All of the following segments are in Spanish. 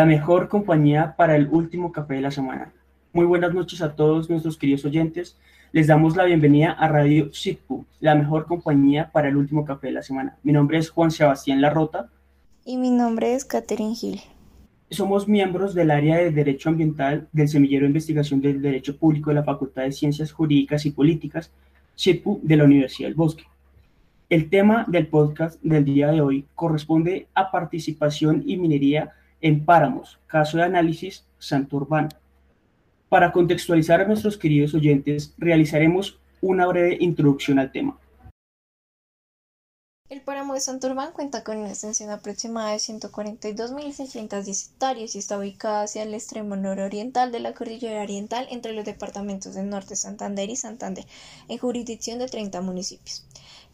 la mejor compañía para el último café de la semana. Muy buenas noches a todos nuestros queridos oyentes. Les damos la bienvenida a Radio SITPU, la mejor compañía para el último café de la semana. Mi nombre es Juan Sebastián Larrota. Y mi nombre es Catherine Gil. Somos miembros del área de Derecho Ambiental del Semillero de Investigación del Derecho Público de la Facultad de Ciencias Jurídicas y Políticas, SITPU, de la Universidad del Bosque. El tema del podcast del día de hoy corresponde a participación y minería en páramos, caso de análisis Santurbán. Para contextualizar a nuestros queridos oyentes, realizaremos una breve introducción al tema. El páramo de Santurbán cuenta con una extensión aproximada de 142.610 hectáreas y está ubicada hacia el extremo nororiental de la cordillera oriental entre los departamentos del norte Santander y Santander, en jurisdicción de 30 municipios.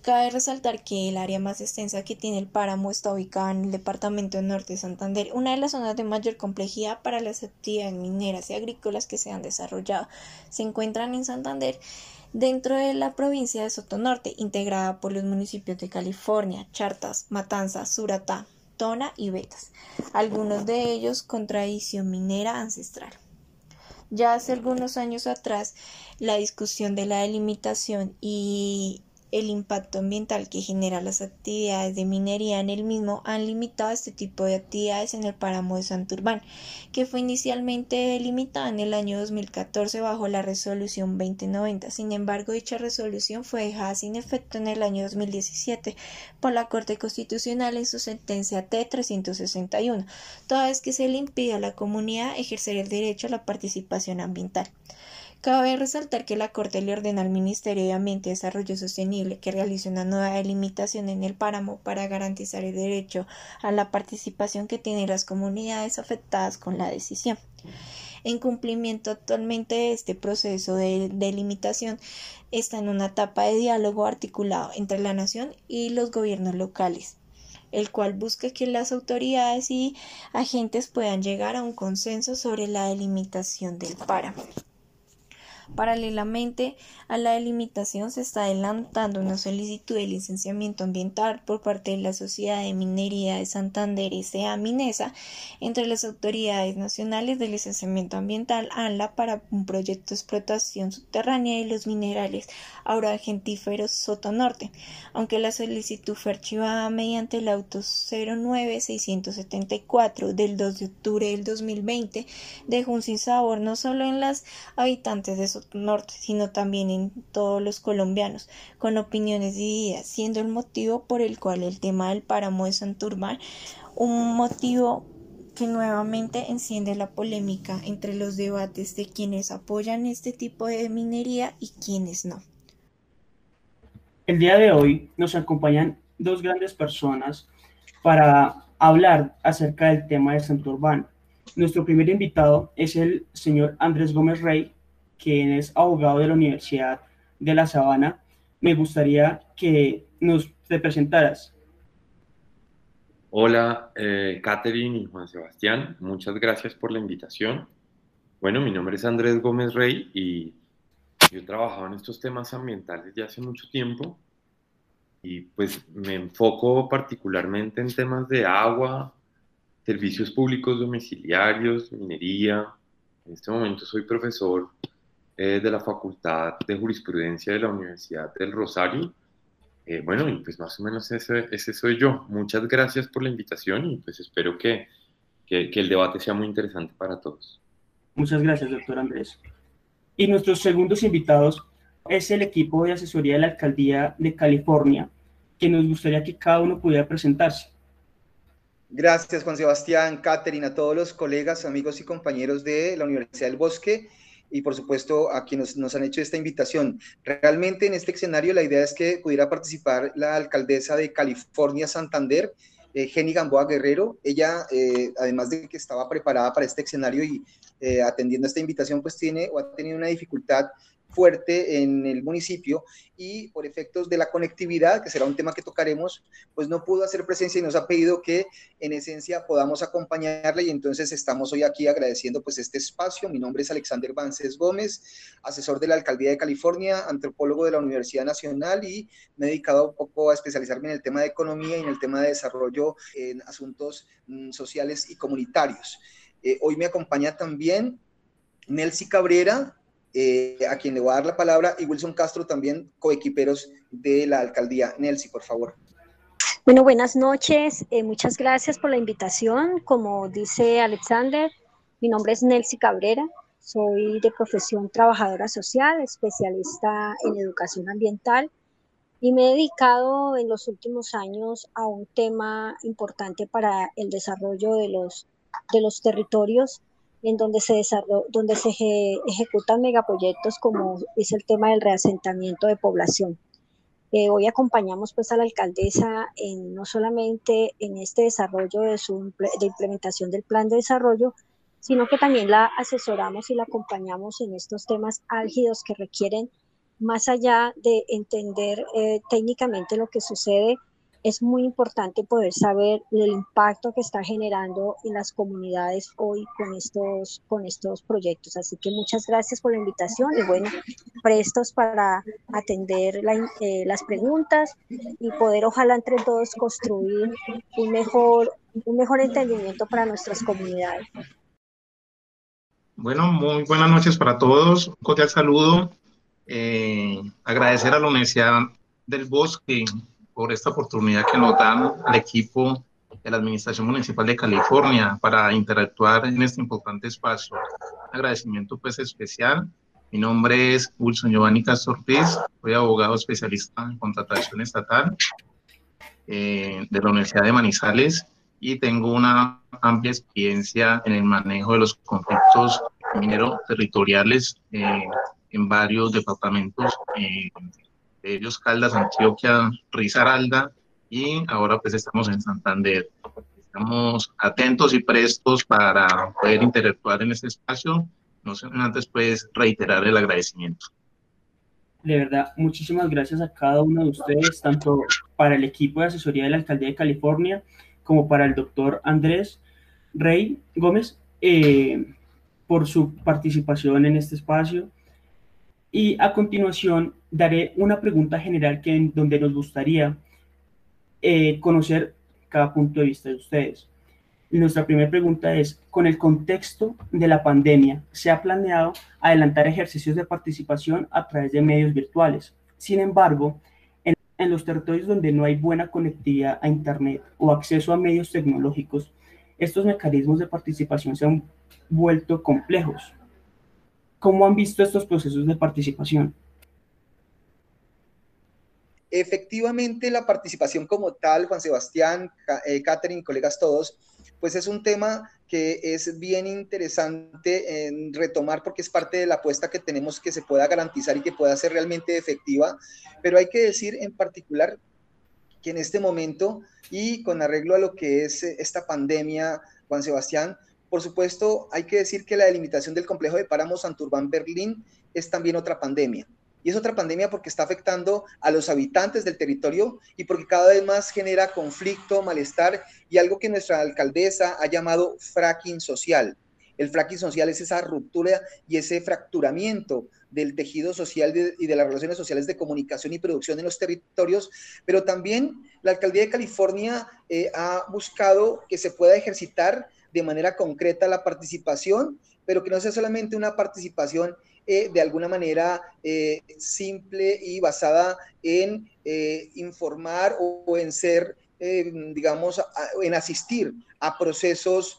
Cabe resaltar que el área más extensa que tiene el páramo está ubicada en el departamento norte de Santander, una de las zonas de mayor complejidad para las actividades mineras y agrícolas que se han desarrollado. Se encuentran en Santander dentro de la provincia de Sotonorte, integrada por los municipios de California, Chartas, Matanzas, Suratá, Tona y Betas, algunos de ellos con tradición minera ancestral. Ya hace algunos años atrás, la discusión de la delimitación y el impacto ambiental que genera las actividades de minería en el mismo han limitado este tipo de actividades en el páramo de Santurbán, que fue inicialmente delimitada en el año 2014 bajo la resolución 2090. Sin embargo, dicha resolución fue dejada sin efecto en el año 2017 por la Corte Constitucional en su sentencia T361, toda vez que se le impide a la comunidad ejercer el derecho a la participación ambiental. Cabe resaltar que la Corte le ordena al Ministerio de Ambiente y Desarrollo Sostenible que realice una nueva delimitación en el páramo para garantizar el derecho a la participación que tienen las comunidades afectadas con la decisión. En cumplimiento actualmente de este proceso de delimitación está en una etapa de diálogo articulado entre la nación y los gobiernos locales el cual busca que las autoridades y agentes puedan llegar a un consenso sobre la delimitación del páramo. Paralelamente a la delimitación se está adelantando una solicitud de licenciamiento ambiental por parte de la Sociedad de Minería de Santander S.A. Minesa entre las autoridades nacionales de licenciamiento ambiental ANLA para un proyecto de explotación subterránea de los minerales ahora gentíferos Soto Norte, aunque la solicitud fue archivada mediante el auto 09674 del 2 de octubre del 2020 dejó un sinsabor no solo en las habitantes de Norte, sino también en todos los colombianos, con opiniones divididas, siendo el motivo por el cual el tema del páramo de Santurbán un motivo que nuevamente enciende la polémica entre los debates de quienes apoyan este tipo de minería y quienes no. El día de hoy nos acompañan dos grandes personas para hablar acerca del tema de Santurbán. Nuestro primer invitado es el señor Andrés Gómez Rey, quien es abogado de la Universidad de La Sabana, me gustaría que nos te presentaras. Hola, eh, y Juan Sebastián, muchas gracias por la invitación. Bueno, mi nombre es Andrés Gómez Rey y yo he trabajado en estos temas ambientales ya hace mucho tiempo y pues me enfoco particularmente en temas de agua, servicios públicos domiciliarios, minería. En este momento soy profesor eh, de la Facultad de Jurisprudencia de la Universidad del Rosario. Eh, bueno, y pues más o menos ese, ese, soy yo. Muchas gracias por la invitación y pues espero que, que, que el debate sea muy interesante para todos. Muchas gracias, doctor Andrés. Y nuestros segundos invitados es el equipo de asesoría de la Alcaldía de California, que nos gustaría que cada uno pudiera presentarse. Gracias, Juan Sebastián, Catherine, a todos los colegas, amigos y compañeros de la Universidad del Bosque y por supuesto a quienes nos han hecho esta invitación. Realmente en este escenario la idea es que pudiera participar la alcaldesa de California, Santander, eh, Jenny Gamboa Guerrero. Ella, eh, además de que estaba preparada para este escenario y eh, atendiendo esta invitación, pues tiene o ha tenido una dificultad fuerte en el municipio y por efectos de la conectividad, que será un tema que tocaremos, pues no pudo hacer presencia y nos ha pedido que en esencia podamos acompañarle y entonces estamos hoy aquí agradeciendo pues este espacio. Mi nombre es Alexander Vances Gómez, asesor de la Alcaldía de California, antropólogo de la Universidad Nacional y me he dedicado un poco a especializarme en el tema de economía y en el tema de desarrollo en asuntos mm, sociales y comunitarios. Eh, hoy me acompaña también Nelcy Cabrera, eh, a quien le voy a dar la palabra, y Wilson Castro también, coequiperos de la alcaldía. Nelcy, por favor. Bueno, buenas noches. Eh, muchas gracias por la invitación. Como dice Alexander, mi nombre es Nelcy Cabrera. Soy de profesión trabajadora social, especialista en educación ambiental y me he dedicado en los últimos años a un tema importante para el desarrollo de los, de los territorios en donde se, donde se ejecutan megaproyectos como es el tema del reasentamiento de población. Eh, hoy acompañamos pues a la alcaldesa en, no solamente en este desarrollo de, su, de implementación del plan de desarrollo, sino que también la asesoramos y la acompañamos en estos temas álgidos que requieren, más allá de entender eh, técnicamente lo que sucede, es muy importante poder saber el impacto que está generando en las comunidades hoy con estos, con estos proyectos. Así que muchas gracias por la invitación y bueno, prestos para atender eh, las preguntas y poder ojalá entre todos construir un mejor, un mejor entendimiento para nuestras comunidades. Bueno, muy buenas noches para todos. Un cordial saludo. Eh, agradecer a la Universidad del Bosque por esta oportunidad que nos dan al equipo de la Administración Municipal de California para interactuar en este importante espacio. Un agradecimiento pues especial. Mi nombre es Wilson Giovanni Castro Ortiz, soy abogado especialista en contratación estatal eh, de la Universidad de Manizales y tengo una amplia experiencia en el manejo de los conflictos mineros territoriales eh, en varios departamentos eh, ellos Caldas, Antioquia, Risaralda y ahora pues estamos en Santander. Estamos atentos y prestos para poder interactuar en este espacio. No sé, antes pues reiterar el agradecimiento. De verdad, muchísimas gracias a cada uno de ustedes, tanto para el equipo de asesoría de la Alcaldía de California como para el doctor Andrés Rey Gómez eh, por su participación en este espacio. Y a continuación daré una pregunta general que, donde nos gustaría eh, conocer cada punto de vista de ustedes. Nuestra primera pregunta es, con el contexto de la pandemia, ¿se ha planeado adelantar ejercicios de participación a través de medios virtuales? Sin embargo, en, en los territorios donde no hay buena conectividad a Internet o acceso a medios tecnológicos, estos mecanismos de participación se han vuelto complejos. ¿Cómo han visto estos procesos de participación? Efectivamente, la participación como tal, Juan Sebastián, eh, Catherine, colegas todos, pues es un tema que es bien interesante en retomar porque es parte de la apuesta que tenemos que se pueda garantizar y que pueda ser realmente efectiva, pero hay que decir en particular que en este momento y con arreglo a lo que es esta pandemia, Juan Sebastián, por supuesto, hay que decir que la delimitación del complejo de páramo Santurbán Berlín es también otra pandemia. Y es otra pandemia porque está afectando a los habitantes del territorio y porque cada vez más genera conflicto, malestar y algo que nuestra alcaldesa ha llamado fracking social. El fracking social es esa ruptura y ese fracturamiento del tejido social y de las relaciones sociales de comunicación y producción en los territorios, pero también la alcaldía de California eh, ha buscado que se pueda ejercitar de manera concreta la participación, pero que no sea solamente una participación eh, de alguna manera eh, simple y basada en eh, informar o, en ser, digamos, en asistir a procesos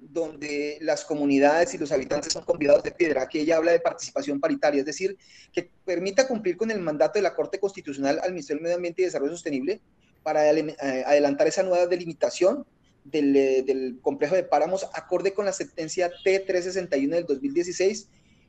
donde las comunidades y los habitantes son convidados de piedra. Aquí ella habla de participación paritaria, es decir, que permita cumplir con el mandato de la Corte Constitucional al Ministerio del Medio Ambiente y Desarrollo Sostenible para adelantar esa nueva delimitación del, del, complejo de páramos acorde con la sentencia T361 del 2016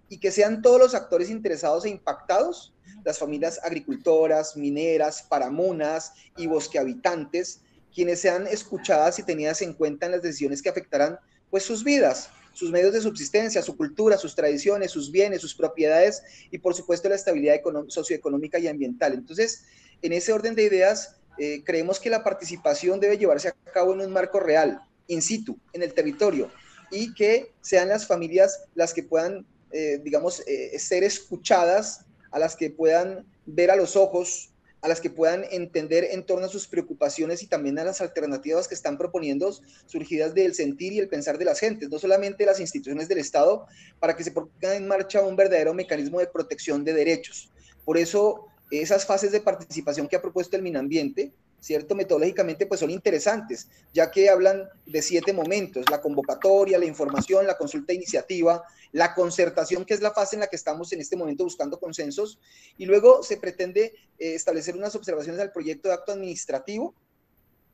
y que sean todos los actores interesados e impactados, las familias agricultoras, mineras, paramunas y bosquehabitantes, quienes sean escuchadas y tenidas en cuenta en las decisiones que afectarán pues sus vidas. sus medios de subsistencia, su cultura, sus tradiciones, sus bienes, sus propiedades y por supuesto la estabilidad socioeconómica y ambiental. Entonces, en ese orden de ideas, eh, creemos que la participación debe llevarse a cabo en un marco real, in situ, en el territorio, y que sean las familias las que puedan, eh, digamos, eh, ser escuchadas, a las que puedan ver a los ojos a las que puedan entender en torno a sus preocupaciones y también a las alternativas que están proponiendo surgidas del sentir y el pensar de las gentes, no solamente las instituciones del Estado, para que se ponga en marcha un verdadero mecanismo de protección de derechos. Por eso, esas fases de participación que ha propuesto el Minambiente ¿cierto? Metodológicamente, pues son interesantes, ya que hablan de siete momentos, la convocatoria, la información, la consulta iniciativa, la concertación, que es la fase en la que estamos en este momento buscando consensos, y luego se pretende eh, establecer unas observaciones al proyecto de acto administrativo,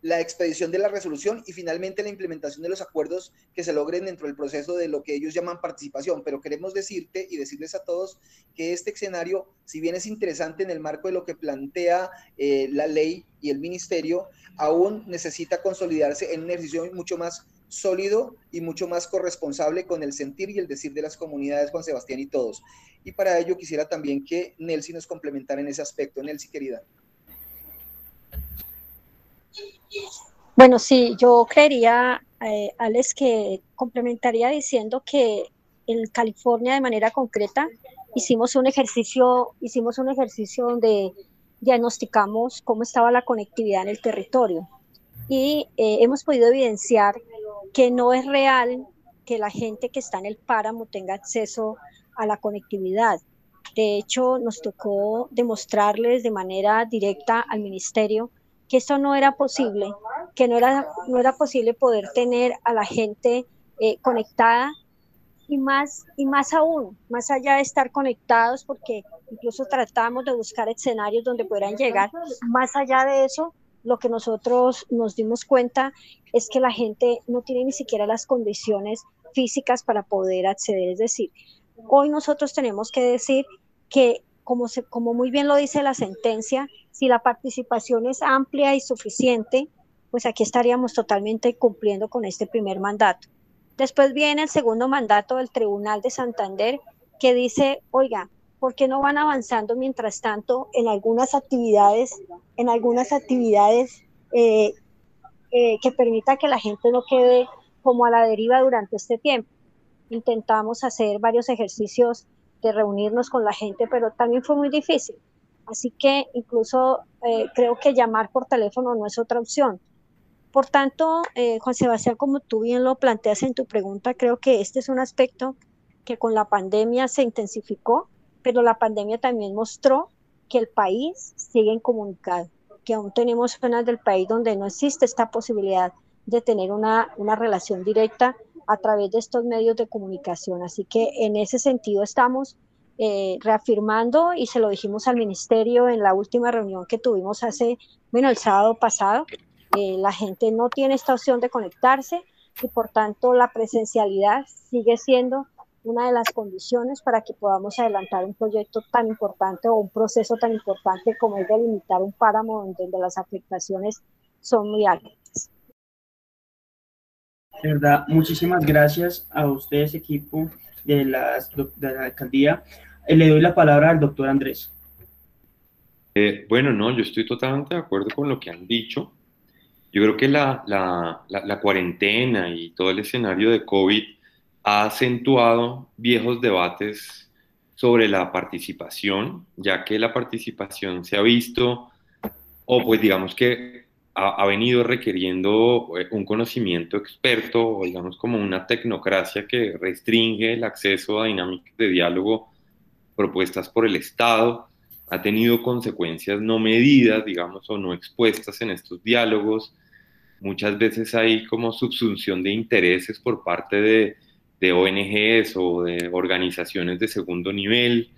la expedición de la resolución y finalmente la implementación de los acuerdos que se logren dentro del proceso de lo que ellos llaman participación. Pero queremos decirte y decirles a todos que este escenario, si bien es interesante en el marco de lo que plantea eh, la ley y el ministerio, aún necesita consolidarse en un ejercicio mucho más sólido y mucho más corresponsable con el sentir y el decir de las comunidades, Juan Sebastián y todos. Y para ello quisiera también que Nelsi nos complementara en ese aspecto. Nelsi, querida. Bueno, sí, yo creería, eh, Alex, que complementaría diciendo que en California de manera concreta hicimos un ejercicio, hicimos un ejercicio donde diagnosticamos cómo estaba la conectividad en el territorio y eh, hemos podido evidenciar que no es real que la gente que está en el páramo tenga acceso a la conectividad. De hecho, nos tocó demostrarles de manera directa al ministerio que esto no era posible, que no era, no era posible poder tener a la gente eh, conectada y más, y más aún, más allá de estar conectados, porque incluso tratamos de buscar escenarios donde pudieran llegar, más allá de eso, lo que nosotros nos dimos cuenta es que la gente no tiene ni siquiera las condiciones físicas para poder acceder. Es decir, hoy nosotros tenemos que decir que, como, se, como muy bien lo dice la sentencia, si la participación es amplia y suficiente, pues aquí estaríamos totalmente cumpliendo con este primer mandato. Después viene el segundo mandato del Tribunal de Santander que dice, oiga, ¿por qué no van avanzando mientras tanto en algunas actividades, en algunas actividades eh, eh, que permita que la gente no quede como a la deriva durante este tiempo? Intentamos hacer varios ejercicios de reunirnos con la gente, pero también fue muy difícil. Así que incluso eh, creo que llamar por teléfono no es otra opción. Por tanto, eh, Juan Sebastián, como tú bien lo planteas en tu pregunta, creo que este es un aspecto que con la pandemia se intensificó, pero la pandemia también mostró que el país sigue incomunicado, que aún tenemos zonas del país donde no existe esta posibilidad de tener una, una relación directa a través de estos medios de comunicación. Así que en ese sentido estamos eh, reafirmando y se lo dijimos al ministerio en la última reunión que tuvimos hace, bueno, el sábado pasado, eh, la gente no tiene esta opción de conectarse y por tanto la presencialidad sigue siendo una de las condiciones para que podamos adelantar un proyecto tan importante o un proceso tan importante como es delimitar un páramo donde las afectaciones son muy altas. Verdad, muchísimas gracias a ustedes, equipo de, las, de la alcaldía. Eh, le doy la palabra al doctor Andrés. Eh, bueno, no, yo estoy totalmente de acuerdo con lo que han dicho. Yo creo que la, la, la, cuarentena y todo el escenario de COVID ha acentuado viejos debates sobre la participación, ya que la participación se ha visto, o pues digamos que ha, ha, venido requiriendo eh, un conocimiento experto, o digamos como una tecnocracia que restringe el acceso a dinámicas de diálogo propuestas por el Estado, ha tenido consecuencias no medidas, digamos, o no expuestas en estos diálogos. Muchas veces hay como subsunción de intereses por parte de, de ONGs o de organizaciones de segundo nivel.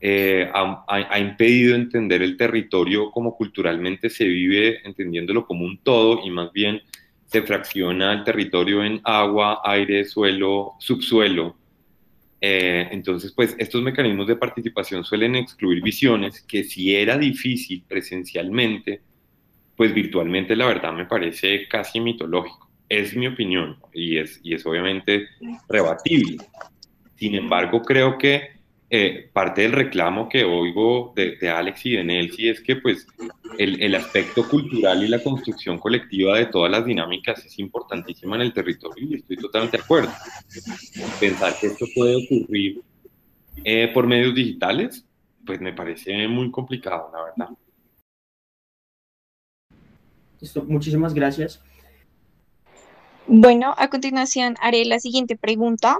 Eh, ha, ha, impedido entender el territorio como culturalmente se vive, entendiéndolo como un todo y más bien se fracciona el territorio en agua, aire, suelo, subsuelo, eh, entonces, pues estos mecanismos de participación suelen excluir visiones que si era difícil presencialmente, pues virtualmente la verdad me parece casi mitológico. es mi opinión y es, y es obviamente rebatible. Sin embargo, creo que eh, parte del reclamo que oigo de, Alex y de Nelsi es que pues el, el, aspecto cultural y la construcción colectiva de todas las dinámicas es importantísima en el territorio y estoy totalmente de acuerdo. Pensar que esto puede ocurrir eh, por medios digitales, pues me parece muy complicado, la verdad. Listo, muchísimas gracias. Bueno, a continuación haré la siguiente pregunta.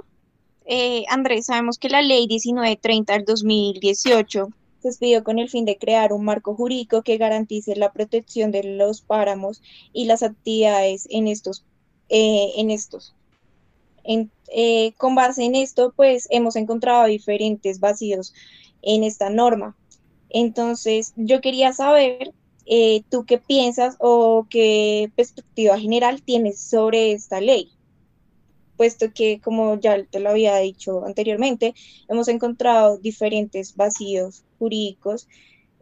Eh, Andrés, sabemos que la ley 1930 del 2018 se expidió con el fin de crear un marco jurídico que garantice la protección de los páramos y las actividades en estos. Eh, en estos. Eh, con base en esto, pues hemos encontrado diferentes vacíos en esta norma. Entonces, yo quería saber eh, ¿tú qué piensas o qué perspectiva general tienes sobre esta ley? Puesto que, como ya te lo había dicho anteriormente, hemos encontrado diferentes vacíos jurídicos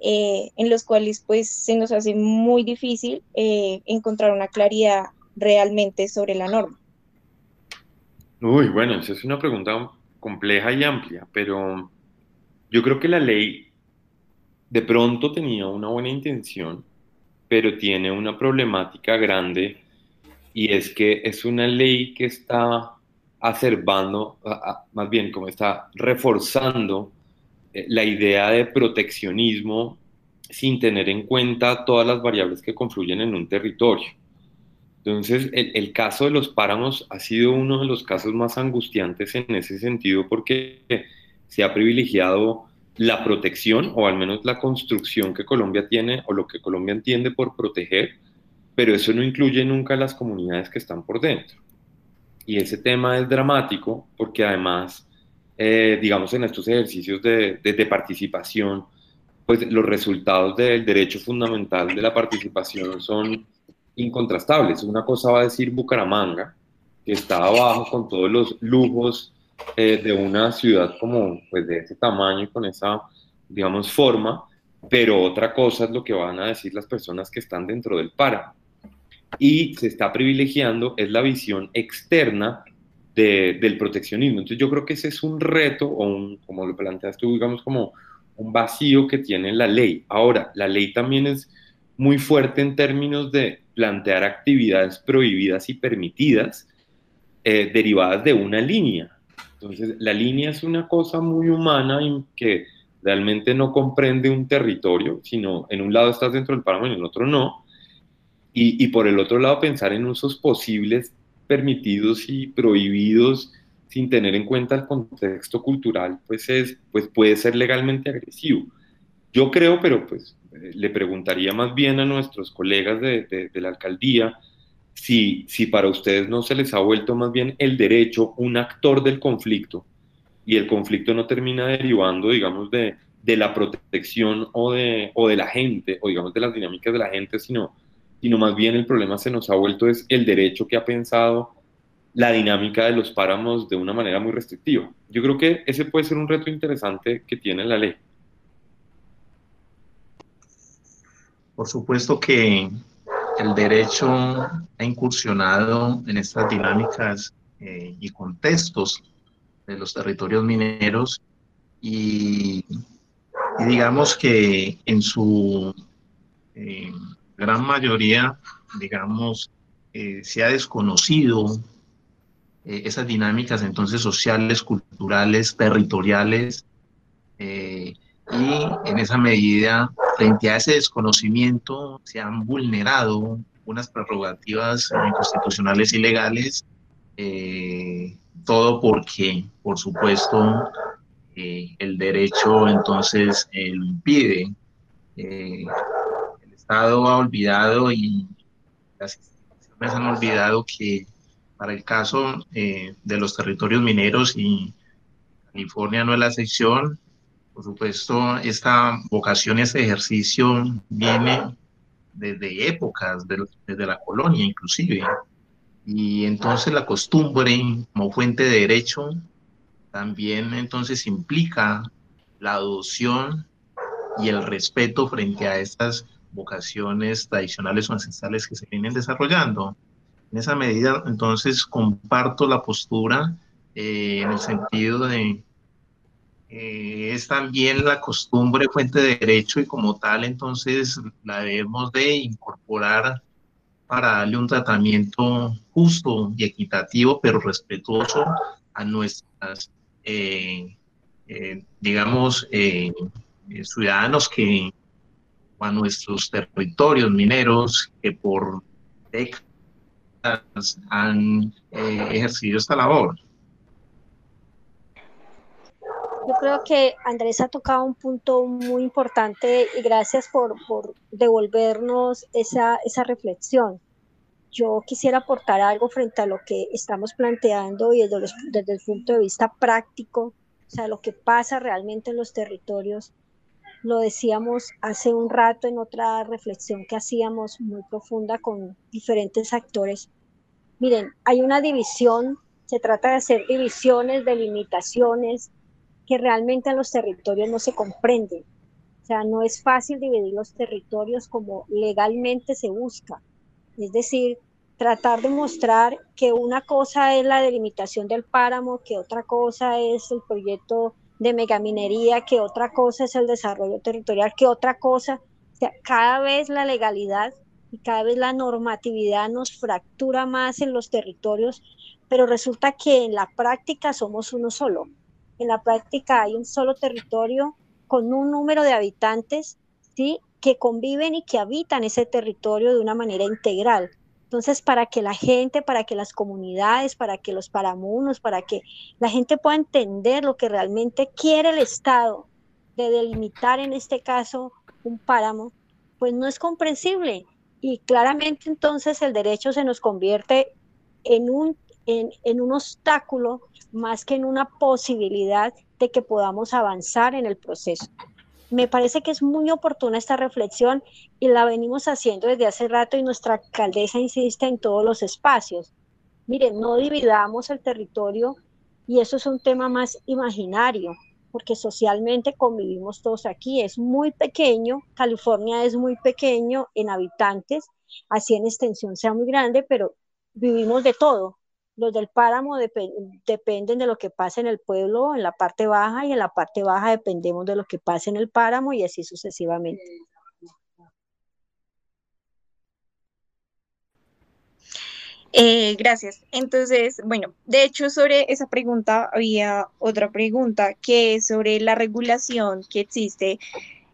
eh, en los cuales pues se nos hace muy difícil eh, encontrar una claridad realmente sobre la norma. Uy, bueno, esa es una pregunta compleja y amplia, pero yo creo que la ley de pronto tenía una buena intención, pero tiene una problemática grande y es que es una ley que está acervando, más bien como está reforzando eh, la idea de proteccionismo sin tener en cuenta todas las variables que confluyen en un territorio. Entonces, el, el, caso de los páramos ha sido uno de los casos más angustiantes en ese sentido porque se ha privilegiado la protección o al menos la construcción que Colombia tiene o lo que Colombia entiende por proteger, pero eso no incluye nunca las comunidades que están por dentro. Y ese tema es dramático porque además, eh, digamos, en estos ejercicios de, participación, pues los resultados del derecho fundamental de la participación son incontrastables. Una cosa va a decir Bucaramanga, que está abajo con todos los lujos eh, de una ciudad como pues de ese tamaño y con esa, digamos, forma, pero otra cosa es lo que van a decir las personas que están dentro del páramo. Y se está privilegiando es la visión externa de, del proteccionismo. Entonces yo creo que ese es un reto, o un, como lo planteas tú, digamos, como un vacío que tiene la ley. Ahora, la ley también es muy fuerte en términos de plantear actividades prohibidas y permitidas eh, derivadas de una línea. Entonces, la línea es una cosa muy humana y que realmente no comprende un territorio, sino en un lado estás dentro del páramo y en el otro no. Y, por el otro lado, pensar en usos posibles, permitidos y prohibidos sin tener en cuenta el contexto cultural, pues, es, pues puede ser legalmente agresivo. Yo creo, pero pues eh, le preguntaría más bien a nuestros colegas de, de, de la alcaldía, si, si para ustedes no se les ha vuelto más bien el derecho un actor del conflicto y el conflicto no termina derivando, digamos, de, de la protección o de, o de la gente, o digamos de las dinámicas de la gente, sino, sino más bien el problema se nos ha vuelto es el derecho que ha pensado la dinámica de los páramos de una manera muy restrictiva. Yo creo que ese puede ser un reto interesante que tiene la ley. Por supuesto que el derecho ha incursionado en estas dinámicas eh, y contextos de los territorios mineros y, digamos que en su eh, gran mayoría, digamos, eh, se ha desconocido esas dinámicas entonces sociales, culturales, territoriales, y en esa medida frente a ese desconocimiento se han vulnerado unas prerrogativas constitucionales y legales, eh, todo porque, por supuesto, eh, el derecho entonces eh, lo impide. Estado ha olvidado y las instituciones han olvidado que para el caso de los territorios mineros y California no es la excepción, por supuesto, esta vocación, ese ejercicio viene desde épocas, desde la colonia inclusive. Y entonces la costumbre como fuente de derecho también entonces implica la adopción y el respeto frente a estas vocaciones tradicionales o ancestrales que se vienen desarrollando. En esa medida, entonces, comparto la postura eh, en el sentido de eh, es también la costumbre fuente de derecho y como tal, entonces la debemos de incorporar para darle un tratamiento justo y equitativo, pero respetuoso a nuestras, eh, digamos, ciudadanos que a nuestros territorios mineros que por décadas han eh, ejercido esta labor. Yo creo que Andrés ha tocado un punto muy importante y gracias por, por devolvernos esa, esa reflexión. Yo quisiera aportar algo frente a lo que estamos planteando y desde, desde el punto de vista práctico, o sea, lo que pasa realmente en los territorios lo decíamos hace un rato en otra reflexión que hacíamos muy profunda con diferentes actores. Miren, hay una división, se trata de hacer divisiones, delimitaciones, que realmente en los territorios no se comprenden. O sea, no es fácil dividir los territorios como legalmente se busca. Es decir, tratar de mostrar que una cosa es la delimitación del páramo, que otra cosa es el proyecto de megaminería, que otra cosa es el desarrollo territorial, que otra cosa, cada vez la legalidad y cada vez la normatividad nos fractura más en los territorios, pero resulta que en la práctica somos uno solo. En la práctica hay un solo territorio con un número de habitantes, ¿sí? que conviven y que habitan ese territorio de una manera integral. Entonces, para que la gente, para que las comunidades, para que los paramunos, para que la gente pueda entender lo que realmente quiere el Estado de delimitar en este caso un páramo, pues no es comprensible. Y claramente entonces el derecho se nos convierte en un, en, en un obstáculo más que en una posibilidad de que podamos avanzar en el proceso. Me parece que es muy oportuna esta reflexión y la venimos haciendo desde hace rato y nuestra alcaldesa insiste en todos los espacios. Miren, no dividamos el territorio y eso es un tema más imaginario, porque socialmente convivimos todos aquí. Es muy pequeño, California es muy pequeño en habitantes, así en extensión sea muy grande, pero vivimos de todo los del páramo dependen de lo que pasa en el pueblo, en la parte baja, y en la parte baja dependemos de lo que pasa en el páramo y así sucesivamente. Eh, gracias. Entonces, bueno, de hecho sobre esa pregunta había otra pregunta que es sobre la regulación que existe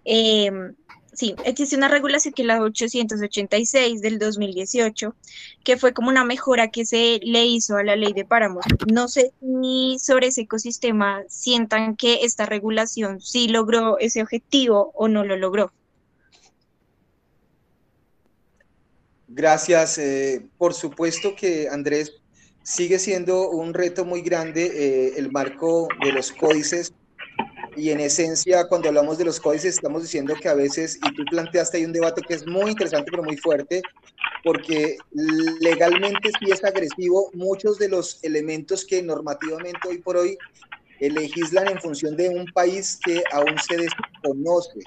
em, sí, existe una regulación que es la 886 del 2018, que fue como una mejora que se le hizo a la ley de páramos. No sé ni sobre ese ecosistema sientan que esta regulación sí logró ese objetivo o no lo logró. Gracias. Eh, por supuesto que Andrés sigue siendo un reto muy grande eh, el marco de los códices y en esencia cuando hablamos de los códices estamos diciendo que a veces, y tú planteaste ahí un debate que es muy interesante pero muy fuerte, porque legalmente sí es agresivo muchos de los elementos que normativamente hoy por hoy legislan en función de un país que aún se desconoce,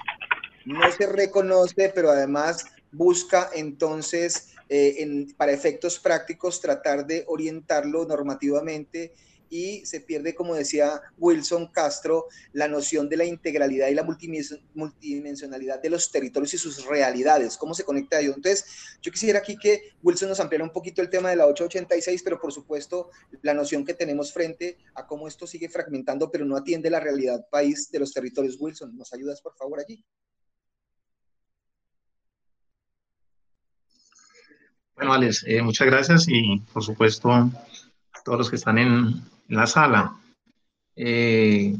no se reconoce, pero además busca entonces eh, para efectos prácticos tratar de orientarlo normativamente y se pierde, como decía Wilson Castro, la noción de la integralidad y la multidimensionalidad de los territorios y sus realidades, cómo se conecta a ello. Entonces, yo quisiera aquí que Wilson nos ampliara un poquito el tema de la 886, pero por supuesto la noción que tenemos frente a cómo esto sigue fragmentando, pero no atiende la realidad país de los territorios. Wilson, ¿nos ayudas por favor allí? Bueno, Alex, eh, muchas gracias y por supuesto todos los que están en, la sala. Eh,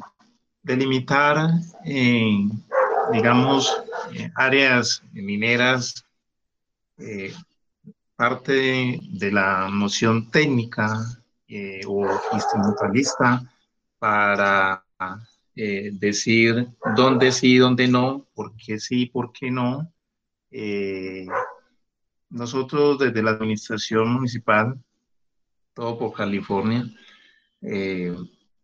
delimitar, eh, digamos, eh, áreas mineras, parte de, la noción técnica o instrumentalista para decir dónde sí, dónde no, por qué sí, por qué no. nosotros desde la administración municipal, todo por California, eh,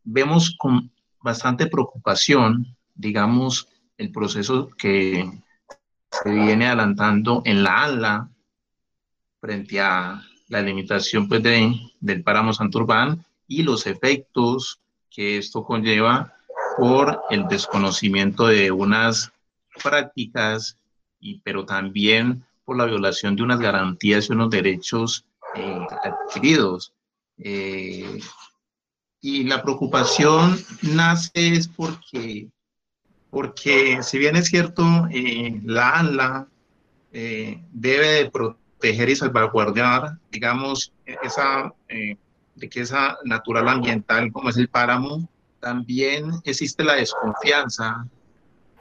vemos con bastante preocupación, digamos, el proceso que se viene adelantando en la ALA frente a la limitación pues, de, del páramo Santurbán y los efectos que esto conlleva por el desconocimiento de unas prácticas, y, pero también por la violación de unas garantías y unos derechos eh, adquiridos. Eh, y la preocupación nace es porque, porque si bien es cierto, eh, la ANLA debe de proteger y salvaguardar, digamos, esa riqueza natural ambiental como es el páramo, también existe la desconfianza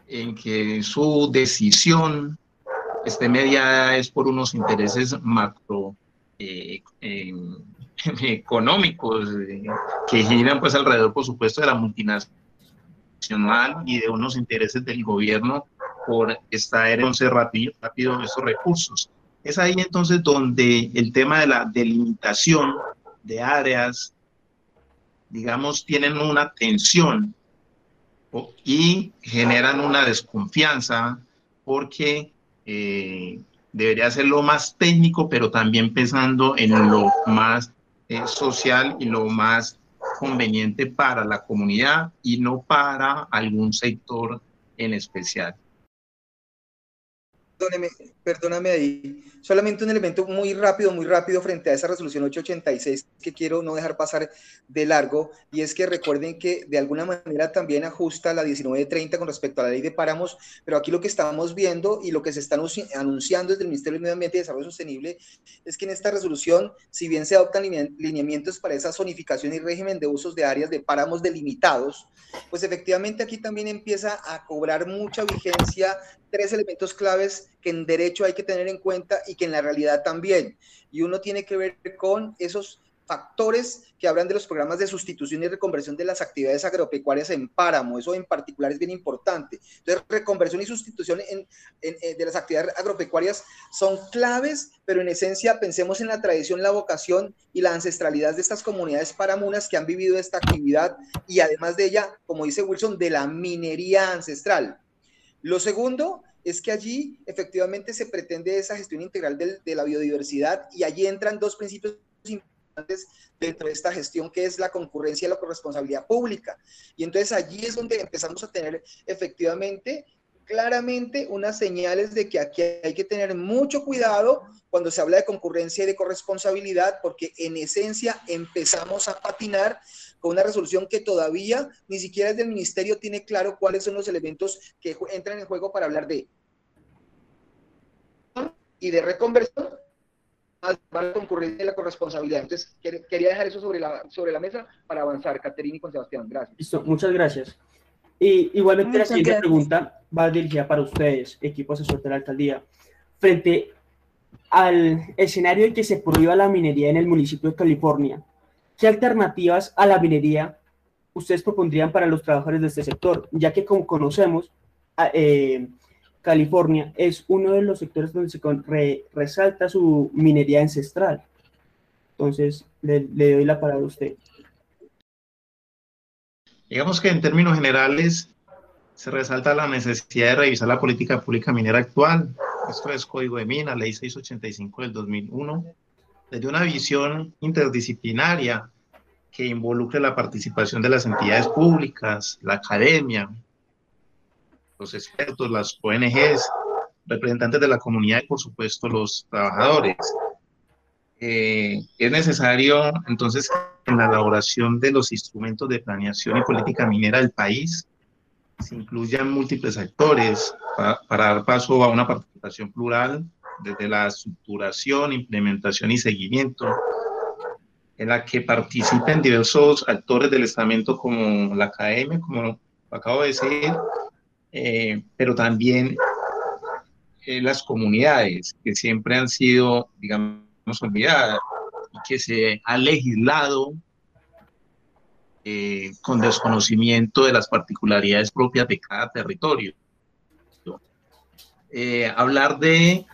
en que su decisión esté mediada es por unos intereses macro eh, económicos eh, que giran pues alrededor, por supuesto, de la multinacional y de unos intereses del gobierno por extraer entonces rápido, rápido estos recursos. Es ahí entonces donde el tema de la delimitación de áreas digamos, tienen una tensión y generan una desconfianza porque eh, debería ser lo más técnico, pero también pensando en lo más eh, social y lo más conveniente para la comunidad y no para algún sector en especial perdóname ahí, solamente un elemento muy rápido, muy rápido frente a esa resolución 886 que quiero no dejar pasar de largo, y es que recuerden que de alguna manera también ajusta la 1930 con respecto a la ley de páramos, pero aquí lo que estamos viendo y lo que se está anunciando desde el Ministerio del Medio Ambiente y Desarrollo Sostenible es que en esta resolución, si bien se adoptan lineamientos para esa zonificación y régimen de usos de áreas de páramos delimitados, pues efectivamente aquí también empieza a cobrar mucha vigencia tres elementos claves que en derecho hay que tener en cuenta y que en la realidad también. Y uno tiene que ver con esos factores que hablan de los programas de sustitución y reconversión de las actividades agropecuarias en páramo. Eso en particular es bien importante. Entonces, reconversión y sustitución en, eh, de las actividades agropecuarias son claves, pero en esencia pensemos en la tradición, la vocación y la ancestralidad de estas comunidades paramunas que han vivido esta actividad y además de ella, como dice Wilson, de la minería ancestral. Lo segundo es que allí efectivamente se pretende esa gestión integral de, la biodiversidad y allí entran dos principios importantes dentro de esta gestión que es la concurrencia y la corresponsabilidad pública. Y entonces allí es donde empezamos a tener efectivamente claramente unas señales de que aquí hay que tener mucho cuidado cuando se habla de concurrencia y de corresponsabilidad, porque en esencia empezamos a patinar con una resolución que todavía ni siquiera desde el ministerio tiene claro cuáles son los elementos que entran en juego para hablar de y de reconversión para concurrencia y la corresponsabilidad. Entonces, quería dejar eso sobre la, sobre la mesa para avanzar, Caterina y con Sebastián. Gracias. Listo, muchas gracias. Y igualmente la siguiente pregunta va dirigida para ustedes, equipo asesor de la alcaldía. Frente al escenario en que se prohíba la minería en el municipio de California, ¿qué alternativas a la minería ustedes propondrían para los trabajadores de este sector? Ya que como conocemos, eh, California es uno de los sectores donde se resalta su minería ancestral. Entonces, le, doy la palabra a usted. Digamos que en términos generales se resalta la necesidad de revisar la política pública minera actual. Esto es Código de Minas, Ley 685 del 2001 desde una visión interdisciplinaria que involucre la participación de las entidades públicas, la academia, los expertos, las ONGs, representantes de la comunidad y por supuesto los trabajadores. Eh, es necesario entonces en la elaboración de los instrumentos de planeación y política minera del país se incluyan múltiples actores para dar paso a una participación plural desde la estructuración, implementación y seguimiento, en la que participen diversos actores del estamento como la academia, como acabo de decir, eh, pero también eh, las comunidades que siempre han sido, digamos, olvidadas y que se ha legislado eh, con desconocimiento de las particularidades propias de cada territorio. hablar de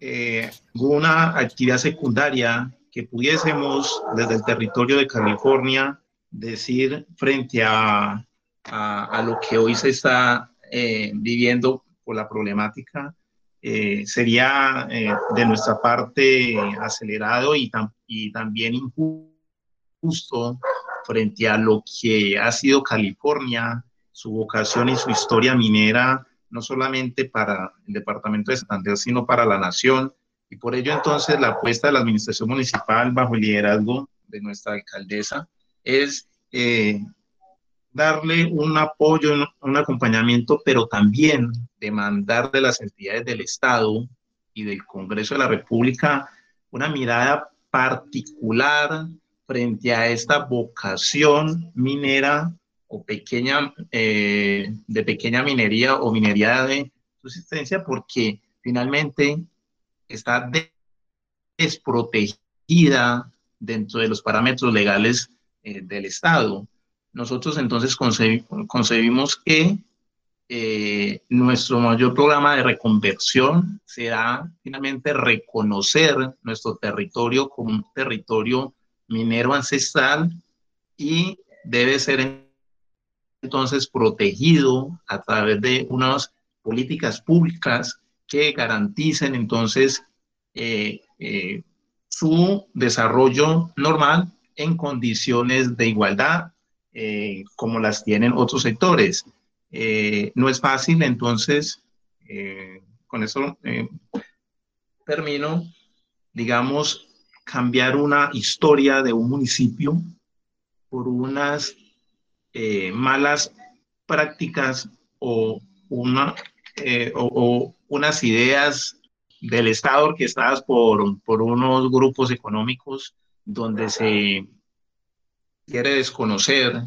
eh, una actividad secundaria que pudiésemos desde el territorio de California decir frente a, a, lo que hoy se está eh, viviendo por la problemática eh, sería eh, de nuestra parte acelerado y, y también injusto frente a lo que ha sido California, su vocación y su historia minera, no solamente para el departamento de Santander, sino para la nación. Y por ello entonces la apuesta de la administración municipal bajo el liderazgo de nuestra alcaldesa es eh, darle un apoyo, un acompañamiento, pero también demandar de las entidades del Estado y del Congreso de la República una mirada particular frente a esta vocación minera o pequeña, eh, de pequeña minería o minería de subsistencia, porque finalmente está desprotegida dentro de los parámetros legales eh, del Estado. Nosotros entonces concebimos que eh, nuestro mayor programa de reconversión será finalmente reconocer nuestro territorio como un territorio minero ancestral y debe ser entonces protegido a través de unas políticas públicas que garanticen entonces eh, eh, su desarrollo normal en condiciones de igualdad eh, como las tienen otros sectores. no es fácil, entonces, con eso termino, digamos, cambiar una historia de un municipio por unas malas prácticas o, una, o, unas ideas del Estado orquestadas por, por unos grupos económicos donde se quiere desconocer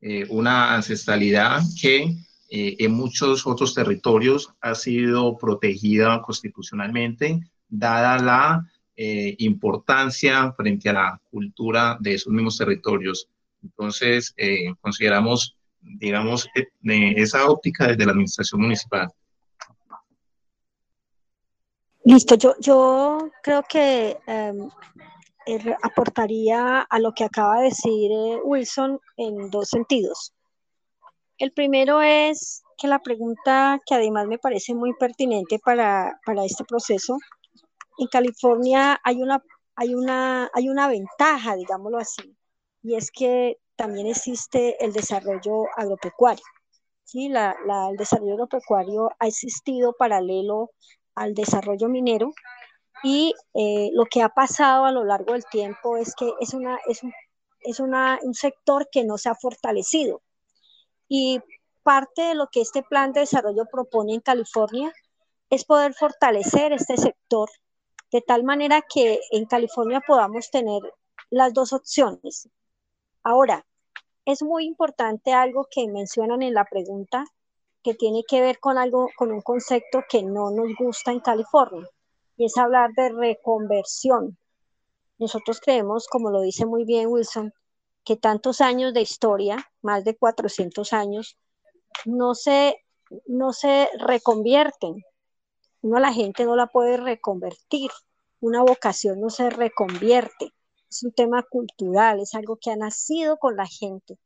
eh, una ancestralidad que eh, en muchos otros territorios ha sido protegida constitucionalmente, dada la eh, importancia frente a la cultura de esos mismos territorios. Entonces, consideramos, digamos, esa óptica desde la administración municipal. Listo, yo, yo creo que em, eh, aportaría a lo que acaba de decir eh, Wilson en dos sentidos. El primero es que la pregunta que además me parece muy pertinente para, para este proceso, en California hay una, hay, una, hay una ventaja, digámoslo así, y es que también existe el desarrollo agropecuario. ¿sí? La, la, el desarrollo agropecuario ha existido paralelo al desarrollo minero y eh, lo que ha pasado a lo largo del tiempo es que es, una, es, un, es una, un sector que no se ha fortalecido. Y parte de lo que este plan de desarrollo propone en California es poder fortalecer este sector de tal manera que en California podamos tener las dos opciones. Ahora, es muy importante algo que mencionan en la pregunta que tiene que ver con algo, con un concepto que no nos gusta en California, y es hablar de reconversión. Nosotros creemos, como lo dice muy bien Wilson, que tantos años de historia, más de 400 años, no se, no se reconvierten. Uno la gente no la puede reconvertir. Una vocación no se reconvierte. Es un tema cultural, es algo que ha nacido con la gente.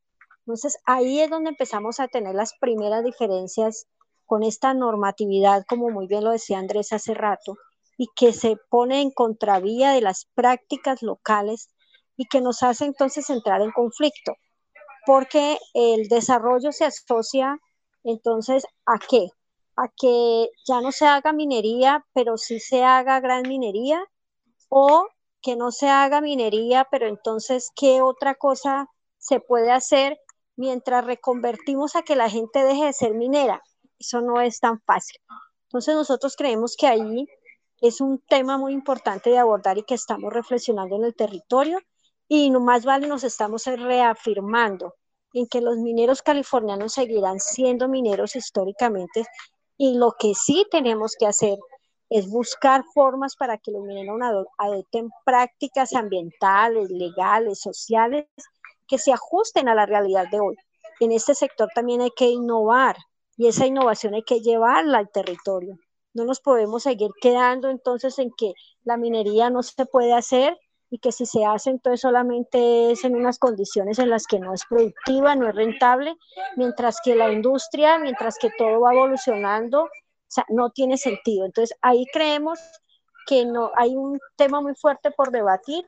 Entonces, ahí es donde empezamos a tener las primeras diferencias con esta normatividad, como muy bien lo decía Andrés hace rato, y que se pone en contravía de las prácticas locales y que nos hace entonces entrar en conflicto, porque el desarrollo se asocia entonces a qué? A que ya no se haga minería, pero sí se haga gran minería, o que no se haga minería, pero entonces, ¿qué otra cosa se puede hacer mientras reconvertimos a que la gente deje de ser minera. Eso no es tan fácil. Entonces nosotros creemos que ahí es un tema muy importante de abordar y que estamos reflexionando en el territorio y no más vale nos estamos reafirmando en que los mineros californianos seguirán siendo mineros históricamente y lo que sí tenemos que hacer es buscar formas para que los mineros adopten prácticas ambientales, legales, sociales que se ajusten a la realidad de hoy. En este sector también hay que innovar y esa innovación hay que llevarla al territorio. No nos podemos seguir quedando entonces en que la minería no se puede hacer y que si se hace entonces solamente es en unas condiciones en las que no es productiva, no es rentable, mientras que la industria, mientras que todo va evolucionando O sea, no tiene sentido. Entonces, ahí creemos que no hay un tema muy fuerte por debatir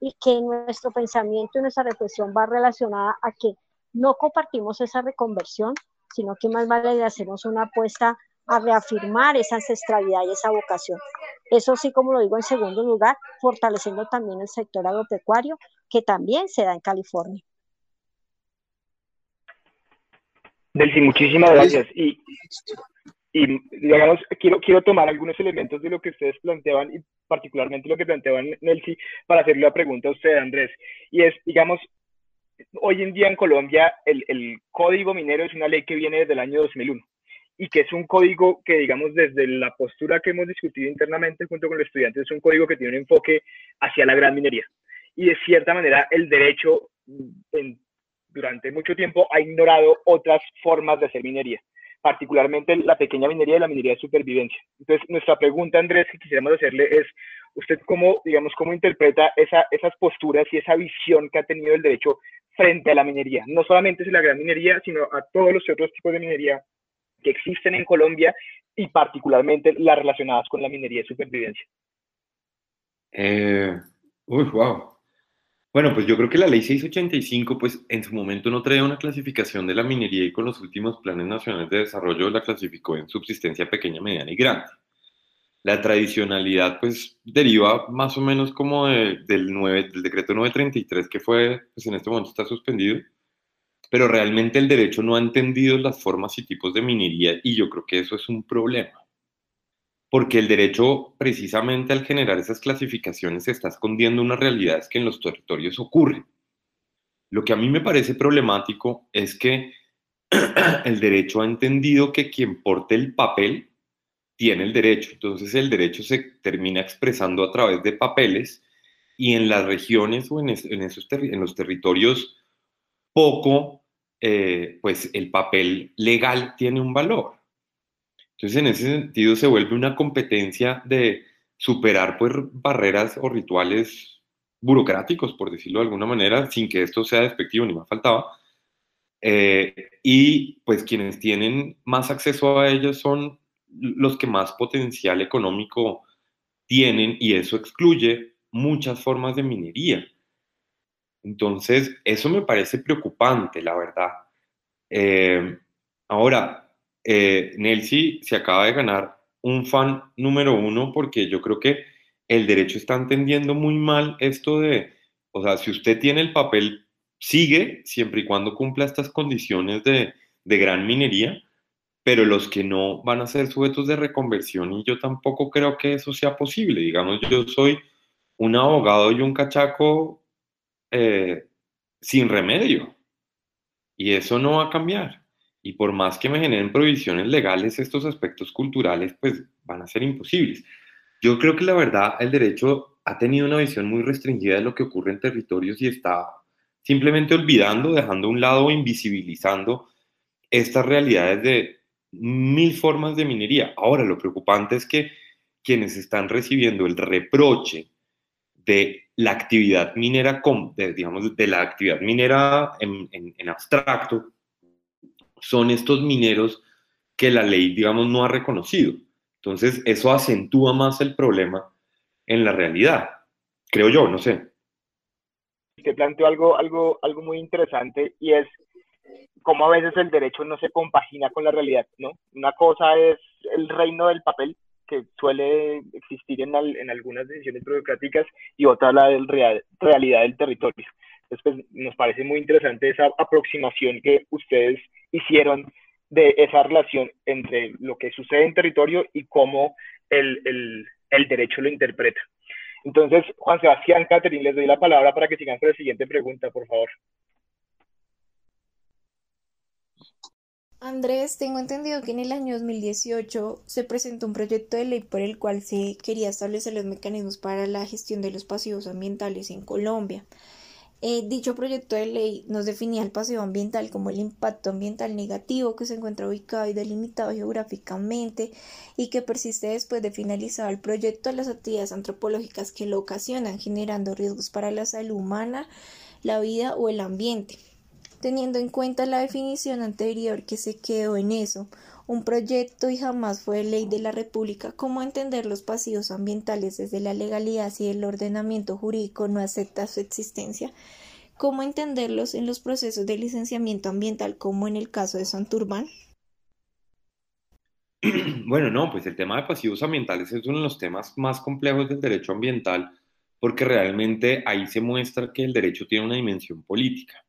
y que nuestro pensamiento y nuestra reflexión va relacionada a que no compartimos esa reconversión, sino que más vale hacemos una apuesta a reafirmar esa ancestralidad y esa vocación. Eso sí, como lo digo en segundo lugar, fortaleciendo también el sector agropecuario, que también se da en California. Delcy, muchísimas gracias. Y, y digamos, quiero, quiero tomar algunos elementos de lo que ustedes planteaban y particularmente lo que planteaban Nelsi para hacerle la pregunta a usted, Andrés. Y es, digamos, hoy en día en Colombia el, el código minero es una ley que viene desde el año 2001 y que es un código que, digamos, desde la postura que hemos discutido internamente junto con los estudiantes, es un código que tiene un enfoque hacia la gran minería. Y de cierta manera el derecho en durante mucho tiempo ha ignorado otras formas de hacer minería, particularmente la pequeña minería y la minería de supervivencia. Entonces, nuestra pregunta, Andrés, que quisiéramos hacerle es, ¿usted cómo, digamos, cómo interpreta esa, esas posturas y esa visión que ha tenido el derecho frente a la minería? No solamente es la gran minería, sino a todos los otros tipos de minería que existen en Colombia y particularmente las relacionadas con la minería de supervivencia. Eh, uy, wow. Bueno, pues yo creo que la ley 685, pues en su momento no traía una clasificación de la minería y con los últimos planes nacionales de desarrollo la clasificó en subsistencia pequeña, mediana y grande. La tradicionalidad, pues, deriva más o menos como del, 9, del decreto 933, que fue, pues en este momento está suspendido, pero realmente el derecho no ha entendido las formas y tipos de minería y yo creo que eso es un problema porque el derecho, precisamente al generar esas clasificaciones, está escondiendo unas realidades que en los territorios ocurren. Lo que a mí me parece problemático es que el derecho ha entendido que quien porte el papel tiene el derecho. Entonces el derecho se termina expresando a través de papeles y en las regiones o en, esos en los territorios poco, eh, pues el papel legal tiene un valor. Entonces, en ese sentido, se vuelve una competencia de superar pues, barreras o rituales burocráticos, por decirlo de alguna manera, sin que esto sea despectivo ni más faltaba. Eh, y pues quienes tienen más acceso a ellos son los que más potencial económico tienen y eso excluye muchas formas de minería. Entonces, eso me parece preocupante, la verdad. Eh, ahora, eh, Nelsi se acaba de ganar un fan número uno porque yo creo que el derecho está entendiendo muy mal esto de, o sea, si usted tiene el papel, sigue siempre y cuando cumpla estas condiciones de, de gran minería, pero los que no van a ser sujetos de reconversión y yo tampoco creo que eso sea posible. Digamos, yo soy un abogado y un cachaco eh, sin remedio y eso no va a cambiar. Y por más que me generen provisiones legales, estos aspectos culturales pues van a ser imposibles. Yo creo que la verdad el derecho ha tenido una visión muy restringida de lo que ocurre en territorios y está simplemente olvidando, dejando a un lado o invisibilizando estas realidades de mil formas de minería. Ahora, lo preocupante es que quienes están recibiendo el reproche de la actividad minera, digamos, de la actividad minera en abstracto, son estos mineros que la ley, digamos, no ha reconocido. Entonces, eso acentúa más el problema en la realidad, creo yo, no sé. Te planteo algo, algo, algo muy interesante y es cómo a veces el derecho no se compagina con la realidad, ¿no? Una cosa es el reino del papel, que suele existir en, en algunas decisiones burocráticas, y otra la del real, realidad del territorio. Entonces, pues, nos parece muy interesante esa aproximación que ustedes hicieron de esa relación entre lo que sucede en territorio y cómo el, el, el derecho lo interpreta. Entonces, Juan Sebastián, Catherine, les doy la palabra para que sigan con la siguiente pregunta, por favor. Andrés, tengo entendido que en el año 2018 se presentó un proyecto de ley por el cual se quería establecer los mecanismos para la gestión de los pasivos ambientales en Colombia. Eh, dicho proyecto de ley nos definía el pasivo ambiental como el impacto ambiental negativo que se encuentra ubicado y delimitado geográficamente y que persiste después de finalizado el proyecto a las actividades antropológicas que lo ocasionan, generando riesgos para la salud humana, la vida o el ambiente. teniendo en cuenta la definición anterior que se quedó en eso, un proyecto y jamás fue ley de la República, ¿cómo entender los pasivos ambientales desde la legalidad si el ordenamiento jurídico no acepta su existencia? ¿Cómo entenderlos en los procesos de licenciamiento ambiental como en el caso de Santurbán? Bueno, no, pues el tema de pasivos ambientales es uno de los temas más complejos del derecho ambiental porque realmente ahí se muestra que el derecho tiene una dimensión política.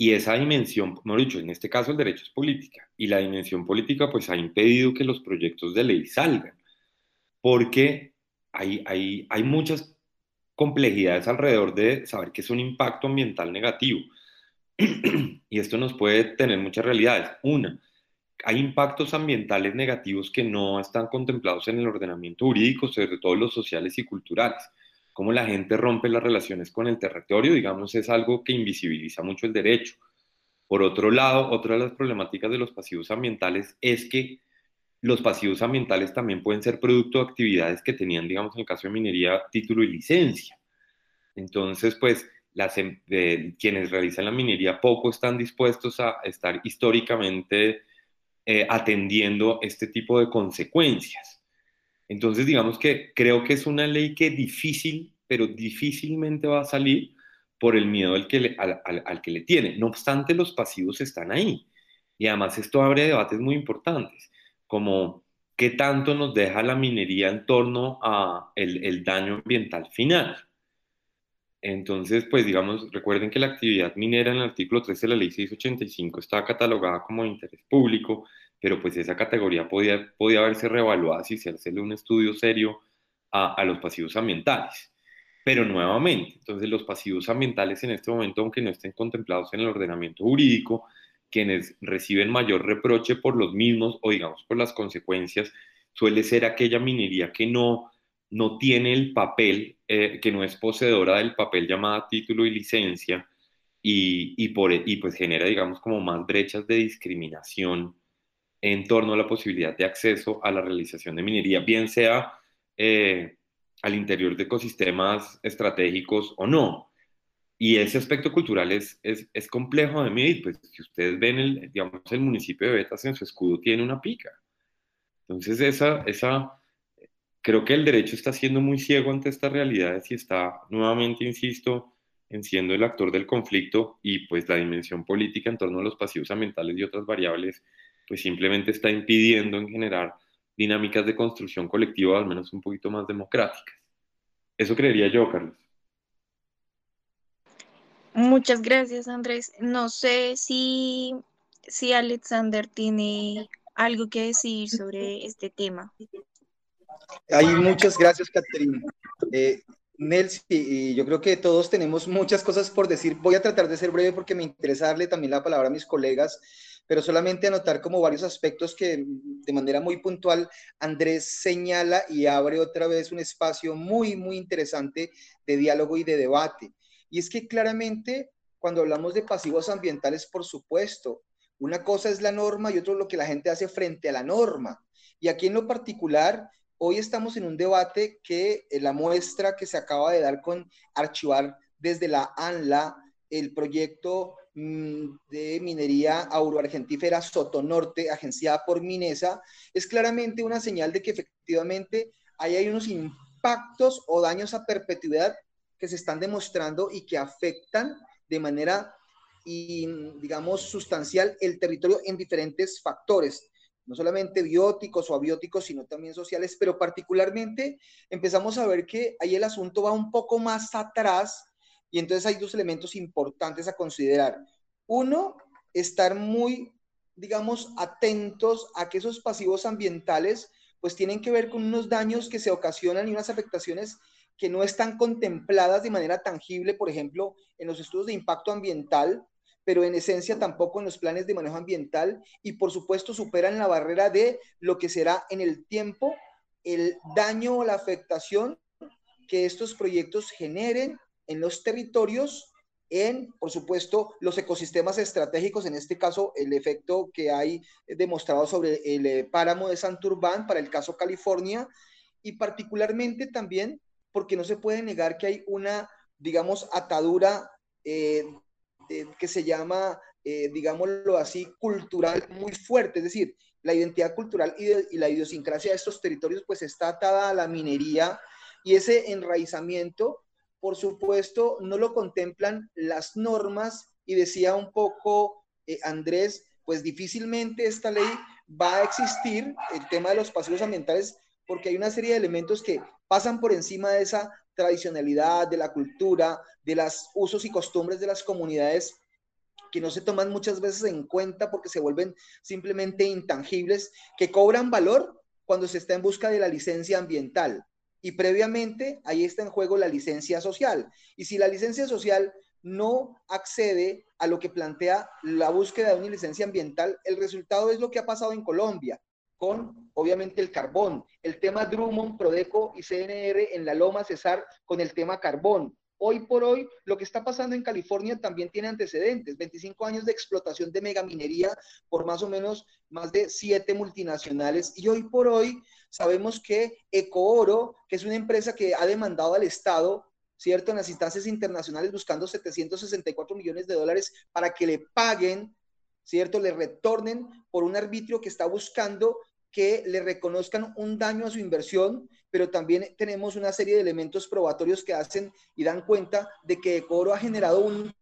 Y esa dimensión, mejor dicho, en este caso el derecho es política, y la dimensión política pues ha impedido que los proyectos de ley salgan, porque hay, hay, hay muchas complejidades alrededor de saber qué es un impacto ambiental negativo. y esto nos puede tener muchas realidades. Una, hay impactos ambientales negativos que no están contemplados en el ordenamiento jurídico, sobre todo los sociales y culturales cómo la gente rompe las relaciones con el territorio, digamos, es algo que invisibiliza mucho el derecho. Por otro lado, otra de las problemáticas de los pasivos ambientales es que los pasivos ambientales también pueden ser producto de actividades que tenían, digamos, en el caso de minería, título y licencia. Entonces, pues, em, quienes realizan la minería poco están dispuestos a estar históricamente eh, atendiendo este tipo de consecuencias. Entonces, digamos que creo que es una ley que difícil, pero difícilmente va a salir por el miedo al que, le, tiene. No obstante, los pasivos están ahí. Y además esto abre debates muy importantes, como qué tanto nos deja la minería en torno a el, daño ambiental final. Entonces, pues digamos, recuerden que la actividad minera en el artículo 13 de la ley 685 está catalogada como interés público, pero pues esa categoría podía, podía haberse reevaluada si se hace un estudio serio a, a, los pasivos ambientales. Pero nuevamente, entonces los pasivos ambientales en este momento, aunque no estén contemplados en el ordenamiento jurídico, quienes reciben mayor reproche por los mismos o digamos por las consecuencias, suele ser aquella minería que no, no tiene el papel, eh, que no es poseedora del papel llamada título y licencia, y, y, por, y pues genera, digamos, como más brechas de discriminación en torno a la posibilidad de acceso a la realización de minería, bien sea eh, al interior de ecosistemas estratégicos o no. Y ese aspecto cultural es, es, es, complejo de medir, pues si ustedes ven, el, digamos, el municipio de Betas en su escudo tiene una pica. Entonces, esa, esa, creo que el derecho está siendo muy ciego ante estas realidades y está nuevamente, insisto, en siendo el actor del conflicto y pues la dimensión política en torno a los pasivos ambientales y otras variables pues simplemente está impidiendo en generar dinámicas de construcción colectiva al menos un poquito más democráticas. Eso creería yo, Carlos. Muchas gracias, Andrés. No sé si, si Alexander tiene algo que decir sobre este tema. Hay muchas gracias, Caterina. Eh, Nelsi, y yo creo que todos tenemos muchas cosas por decir. Voy a tratar de ser breve porque me interesa darle también la palabra a mis colegas pero solamente anotar como varios aspectos que de manera muy puntual Andrés señala y abre otra vez un espacio muy, muy interesante de diálogo y de debate. Y es que claramente cuando hablamos de pasivos ambientales, por supuesto, una cosa es la norma y otro lo que la gente hace frente a la norma. Y aquí en lo particular, hoy estamos en un debate que eh, la muestra que se acaba de dar con archivar desde la ANLA el proyecto Mm, de minería auroargentífera Sotonorte, agenciada por Minesa, es claramente una señal de que efectivamente hay unos impactos o daños a perpetuidad que se están demostrando y que afectan de manera, y, digamos, sustancial el territorio en diferentes factores, no solamente bióticos o abióticos, sino también sociales, pero particularmente empezamos a ver que ahí el asunto va un poco más atrás y entonces hay dos elementos importantes a considerar. Uno, estar muy, digamos, atentos a que esos pasivos ambientales pues tienen que ver con unos daños que se ocasionan y unas afectaciones que no están contempladas de manera tangible, por ejemplo, en los estudios de impacto ambiental, pero en esencia tampoco en los planes de manejo ambiental y por supuesto superan la barrera de lo que será en el tiempo el daño o la afectación que estos proyectos generen en los territorios, en, por supuesto, los ecosistemas estratégicos, en este caso, el efecto que hay demostrado sobre el eh, páramo de Santurbán para el caso California, y particularmente también porque no se puede negar que hay una, digamos, atadura eh, que se llama, digámoslo así, cultural muy fuerte, es decir, la identidad cultural y, la idiosincrasia de estos territorios pues está atada a la minería y ese enraizamiento, por supuesto, no lo contemplan las normas y decía un poco Andrés, pues difícilmente esta ley va a existir, el tema de los pasivos ambientales, porque hay una serie de elementos que pasan por encima de esa tradicionalidad, de la cultura, de los usos y costumbres de las comunidades que no se toman muchas veces en cuenta porque se vuelven simplemente intangibles, que cobran valor cuando se está en busca de la licencia ambiental. Y previamente ahí está en juego la licencia social. Y si la licencia social no accede a lo que plantea la búsqueda de una licencia ambiental, el resultado es lo que ha pasado en Colombia, con obviamente el carbón, el tema Drummond, Prodeco y CNR en la Loma Cesar con el tema carbón. Hoy por hoy, lo que está pasando en California también tiene antecedentes, 25 años de explotación de megaminería por más o menos más de siete multinacionales y hoy por hoy sabemos que Ecooro, que es una empresa que ha demandado al Estado ¿cierto? En las instancias internacionales buscando 764 millones de dólares para que le paguen, ¿cierto? Le retornen por un arbitrio que está buscando que le reconozcan un daño a su inversión, pero también tenemos una serie de elementos probatorios que hacen y dan cuenta de que Ecoro ha generado un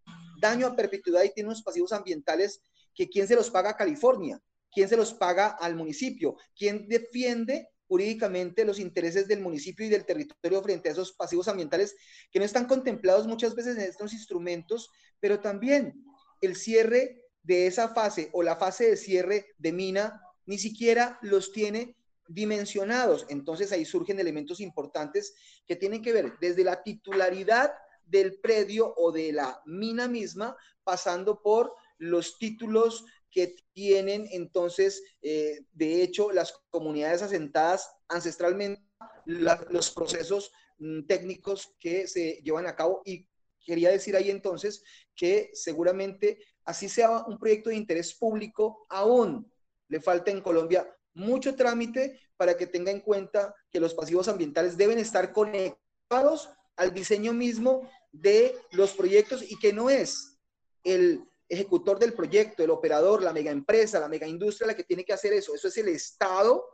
daño a perpetuidad y tiene unos pasivos ambientales que quién se los paga a California, quién se los paga al municipio, quién defiende jurídicamente los intereses del municipio y del territorio frente a esos pasivos ambientales que no están contemplados muchas veces en estos instrumentos, pero también el cierre de esa fase o la fase de cierre de mina ni siquiera los tiene dimensionados. Entonces ahí surgen elementos importantes que tienen que ver desde la titularidad del predio o de la mina misma, pasando por los títulos que tienen entonces, eh, de hecho, las comunidades asentadas ancestralmente, los procesos mm, técnicos que se llevan a cabo. Y quería decir ahí entonces que seguramente, así sea un proyecto de interés público, aún le falta en Colombia mucho trámite para que tenga en cuenta que los pasivos ambientales deben estar conectados al diseño mismo de los proyectos y que no es el ejecutor del proyecto, el operador, la mega empresa, la mega industria la que tiene que hacer eso. Eso es el Estado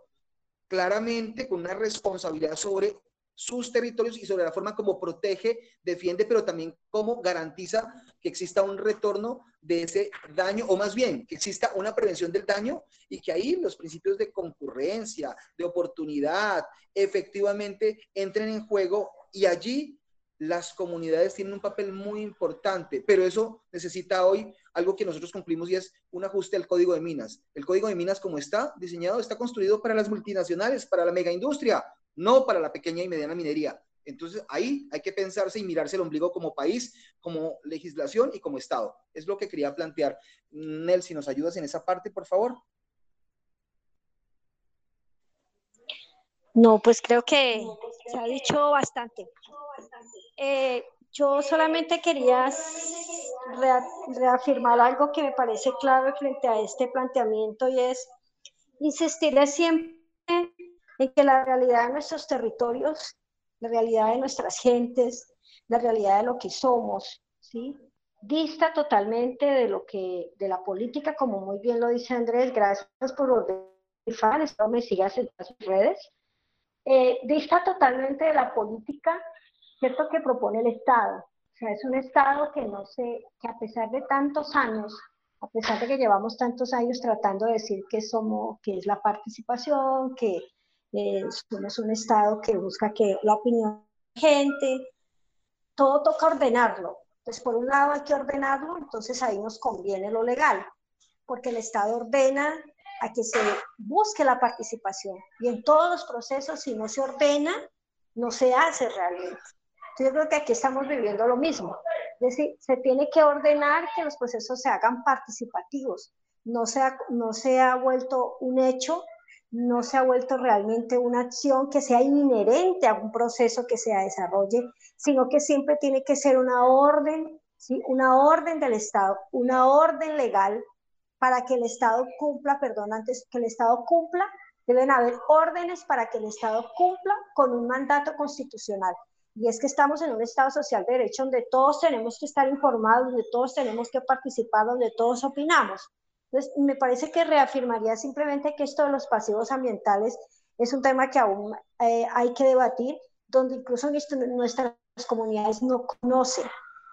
claramente con una responsabilidad sobre sus territorios y sobre la forma como protege, defiende, pero también cómo garantiza que exista un retorno de ese daño, o más bien, que exista una prevención del daño y que ahí los principios de concurrencia, de oportunidad, efectivamente entren en juego y allí las comunidades tienen un papel muy importante, pero eso necesita hoy algo que nosotros cumplimos y es un ajuste al código de minas. El código de minas como está diseñado está construido para las multinacionales, para la mega industria, no para la pequeña y mediana minería. Entonces ahí hay que pensarse y mirarse el ombligo como país, como legislación y como Estado. Es lo que quería plantear. Nel, si nos ayudas en esa parte, por favor. No, pues creo que se ha dicho bastante. Eh, yo solamente quería reafirmar algo que me parece clave frente a este planteamiento y es insistir siempre en que la realidad de nuestros territorios, la realidad de nuestras gentes, la realidad de lo que somos, ¿sí? dista totalmente de lo que, de la política, como muy bien lo dice Andrés, gracias por ordenar, espero me sigas en las redes, eh, dista totalmente de la política ¿cierto? Que propone el Estado. O sea, es un Estado que no sé, que a pesar de tantos años, a pesar de que llevamos tantos años tratando de decir que somos, que es la participación, que eh, somos un Estado que busca que la opinión de la gente, todo toca ordenarlo. Entonces, por un lado hay que ordenarlo, entonces ahí nos conviene lo legal, porque el Estado ordena a que se busque la participación. Y en todos los procesos, si no se ordena, no se hace realmente. Yo creo que aquí estamos viviendo lo mismo. Es decir, se tiene que ordenar que los procesos se hagan participativos. No se ha, no se ha vuelto un hecho, no se ha vuelto realmente una acción que sea inherente a un proceso que se desarrolle, sino que siempre tiene que ser una orden, ¿sí? una orden del Estado, una orden legal para que el Estado cumpla, perdón, antes que el Estado cumpla, deben haber órdenes para que el Estado cumpla con un mandato constitucional y es que estamos en un Estado social de derecho donde todos tenemos que estar informados, donde todos tenemos que participar, donde todos opinamos. Entonces, me parece que reafirmaría simplemente que esto de los pasivos ambientales es un tema que aún eh, hay que debatir, donde incluso nuestras comunidades no conocen.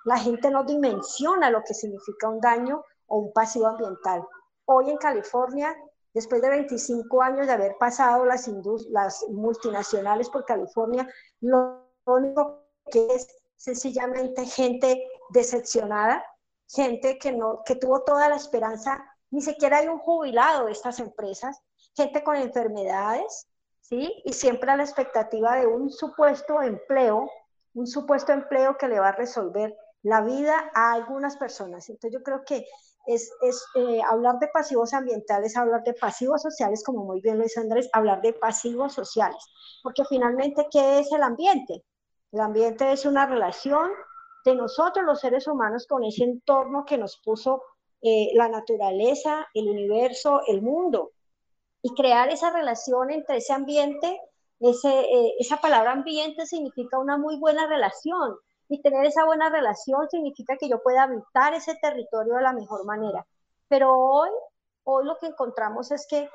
La gente no dimensiona lo que significa un daño o un pasivo ambiental. Hoy en California, después de 25 años de haber pasado las, las multinacionales por California, lo único que es sencillamente gente decepcionada, gente que, no, que tuvo toda la esperanza, ni siquiera hay un jubilado de estas empresas, gente con enfermedades, ¿sí? Y siempre a la expectativa de un supuesto empleo, un supuesto empleo que le va a resolver la vida a algunas personas. Entonces yo creo que es, es eh, hablar de pasivos ambientales, hablar de pasivos sociales, como muy bien lo dice Andrés, hablar de pasivos sociales, porque finalmente, ¿qué es el ambiente? El ambiente es una relación de nosotros los seres humanos con ese entorno que nos puso eh, la naturaleza, el universo, el mundo. Y crear esa relación entre ese ambiente, ese, eh, esa palabra ambiente significa una muy buena relación. Y tener esa buena relación significa que yo pueda habitar ese territorio de la mejor manera. Pero hoy, hoy lo que encontramos es que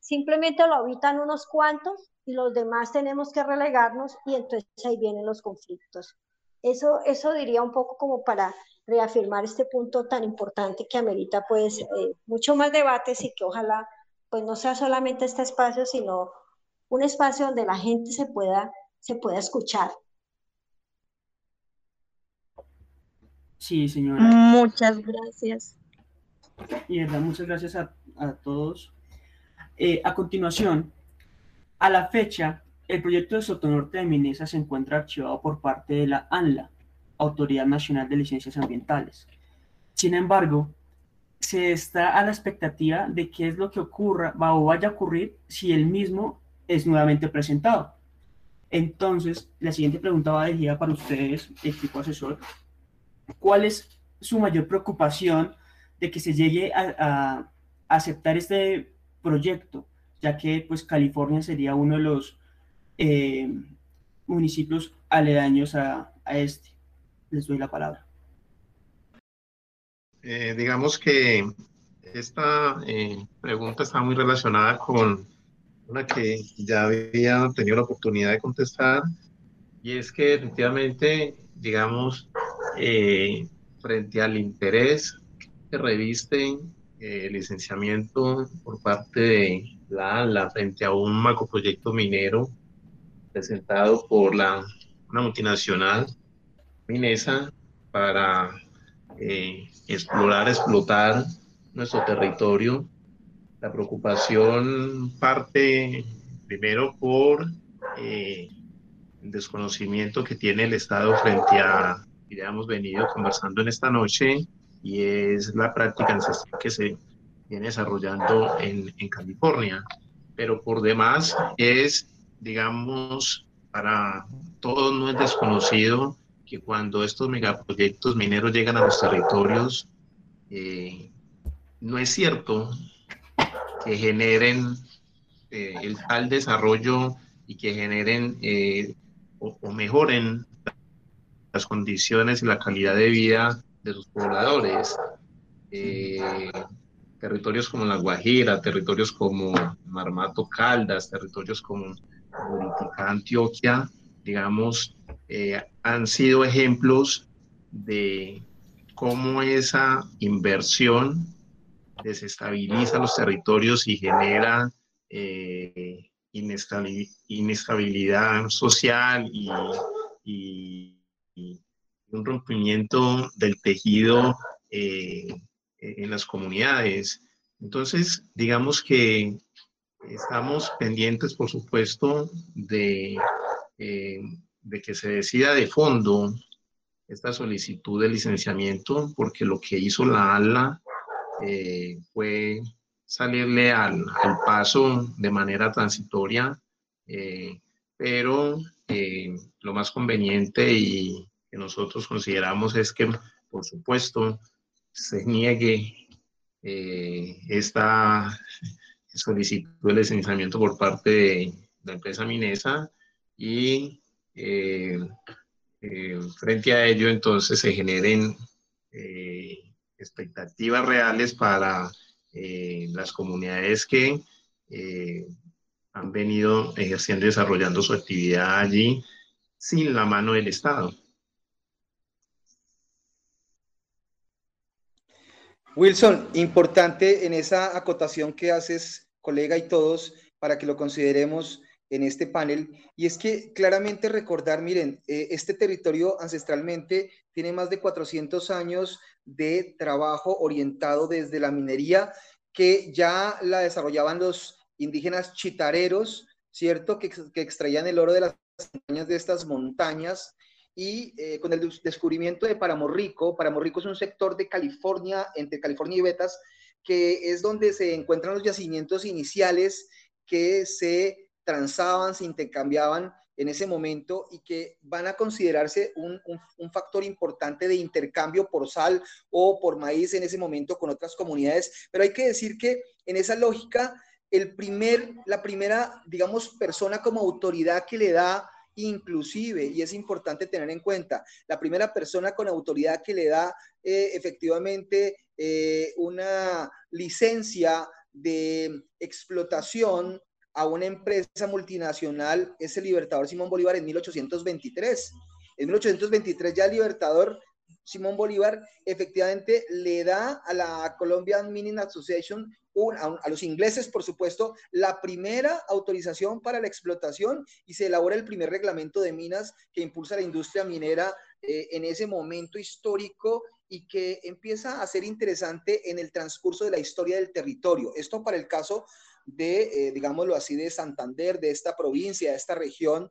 simplemente lo habitan unos cuantos y los demás tenemos que relegarnos y entonces ahí vienen los conflictos. Eso, eso diría un poco como para reafirmar este punto tan importante que amerita pues eh, mucho más debates y que ojalá pues no sea solamente este espacio, sino un espacio donde la gente se pueda, se pueda escuchar. Sí, señora. Muchas gracias. Y verdad, muchas gracias a, a todos. Eh, a continuación, a la fecha, el proyecto de Sotonorte de Minesa se encuentra archivado por parte de la ANLA, Autoridad Nacional de Licencias Ambientales. Sin embargo, se está a la expectativa de qué es lo que ocurra va o vaya a ocurrir si el mismo es nuevamente presentado. Entonces, la siguiente pregunta va dirigida para ustedes, equipo asesor. ¿Cuál es su mayor preocupación de que se llegue a aceptar este proyecto? ya que pues California sería uno de los eh, municipios aledaños a, este. Les doy la palabra. Eh, digamos que esta eh, pregunta está muy relacionada con una que ya había tenido la oportunidad de contestar, y es que efectivamente, digamos, frente al interés que reviste el licenciamiento por parte de la, la frente a un macroproyecto minero presentado por la, una multinacional minesa para eh, explorar, explotar nuestro territorio. La preocupación parte primero por eh, el desconocimiento que tiene el Estado frente a, ya hemos venido conversando en esta noche, y es la práctica que se viene desarrollando en, en California. Pero por demás es, digamos, para todos no es desconocido que cuando estos megaproyectos mineros llegan a los territorios, eh, no es cierto que generen eh, el tal desarrollo y que generen eh, o, o, mejoren las condiciones y la calidad de vida de sus pobladores territorios como La Guajira, territorios como Marmato Caldas, territorios como Antioquia, digamos, eh, han sido ejemplos de cómo esa inversión desestabiliza los territorios y genera eh, inestabilidad, social y, un rompimiento del tejido eh, en las comunidades. Entonces, digamos que estamos pendientes, por supuesto, de, eh, de que se decida de fondo esta solicitud de licenciamiento, porque lo que hizo la ALA eh, fue salirle al, al, paso de manera transitoria, eh, pero lo más conveniente y que nosotros consideramos es que, por supuesto, se niegue eh, esta solicitud de licenciamiento por parte de la empresa Minesa y eh, eh, frente a ello entonces se generen eh, expectativas reales para eh, las comunidades que han venido ejerciendo y desarrollando su actividad allí sin la mano del Estado. Wilson, importante en esa acotación que haces, colega y todos, para que lo consideremos en este panel, y es que claramente recordar, miren, eh, este territorio ancestralmente tiene más de 400 años de trabajo orientado desde la minería, que ya la desarrollaban los indígenas chitareros, ¿cierto? Que, extraían el oro de las montañas de estas montañas y eh, con el descubrimiento de Paramorrico, Paramorrico es un sector de California, entre California y Betas, que es donde se encuentran los yacimientos iniciales que se transaban, se intercambiaban en ese momento y que van a considerarse un, un, factor importante de intercambio por sal o por maíz en ese momento con otras comunidades. Pero hay que decir que en esa lógica, el primer, la primera, digamos, persona como autoridad que le da inclusive, y es importante tener en cuenta, la primera persona con autoridad que le da eh, efectivamente eh, una licencia de explotación a una empresa multinacional es el Libertador Simón Bolívar en 1823. En 1823 ya el Libertador Simón Bolívar efectivamente le da a la Colombian Mining Association a, los ingleses, por supuesto, la primera autorización para la explotación y se elabora el primer reglamento de minas que impulsa la industria minera eh, en ese momento histórico y que empieza a ser interesante en el transcurso de la historia del territorio. Esto para el caso de, eh, digámoslo así, de Santander, de esta provincia, de esta región.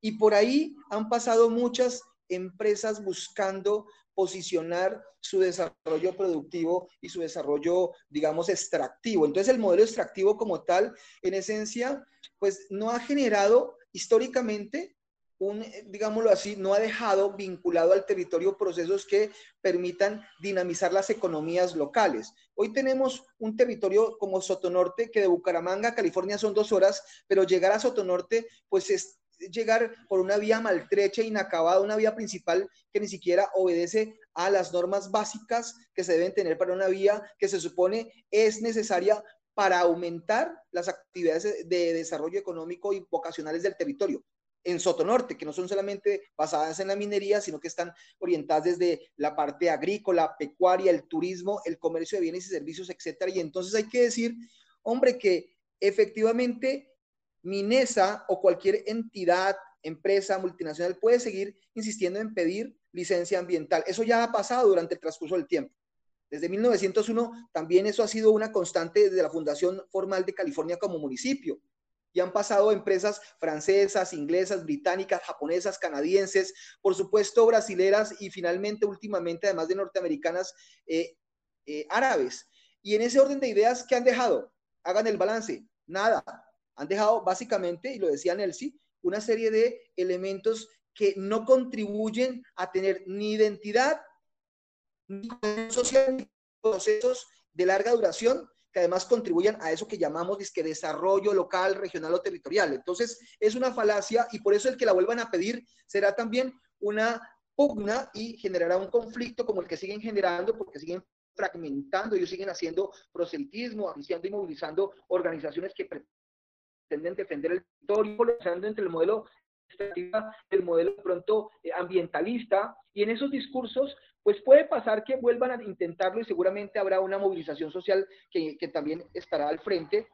Y por ahí han pasado muchas empresas buscando posicionar su desarrollo productivo y su desarrollo, digamos, extractivo. Entonces, el modelo extractivo como tal, en esencia, pues no ha generado históricamente un, digámoslo así, no ha dejado vinculado al territorio procesos que permitan dinamizar las economías locales. Hoy tenemos un territorio como Sotonorte, que de Bucaramanga a California son dos horas, pero llegar a Sotonorte, pues es llegar por una vía maltrecha, inacabada, una vía principal que ni siquiera obedece a las normas básicas que se deben tener para una vía que se supone es necesaria para aumentar las actividades de desarrollo económico y vocacionales del territorio. En Sotonorte, que no son solamente basadas en la minería, sino que están orientadas desde la parte agrícola, pecuaria, el turismo, el comercio de bienes y servicios, etcétera. Y entonces hay que decir, hombre, que efectivamente Minesa o cualquier entidad, empresa multinacional puede seguir insistiendo en pedir licencia ambiental. Eso ya ha pasado durante el transcurso del tiempo. Desde 1901 también eso ha sido una constante desde la fundación formal de California como municipio. Y han pasado empresas francesas, inglesas, británicas, japonesas, canadienses, por supuesto brasileras y finalmente últimamente, además de norteamericanas, eh, eh, árabes. Y en ese orden de ideas, ¿qué han dejado? Hagan el balance. Nada han dejado básicamente, y lo decía Nelsi, una serie de elementos que no contribuyen a tener ni identidad, ni social, ni procesos de larga duración que además contribuyan a eso que llamamos disque desarrollo local, regional o territorial. Entonces, es una falacia y por eso el que la vuelvan a pedir será también una pugna y generará un conflicto como el que siguen generando porque siguen fragmentando, ellos siguen haciendo proselitismo, anunciando y movilizando organizaciones que pretenden defender el territorio, entre el modelo el modelo pronto eh, ambientalista, y en esos discursos, pues puede pasar que vuelvan a intentarlo y seguramente habrá una movilización social que, que también estará al frente,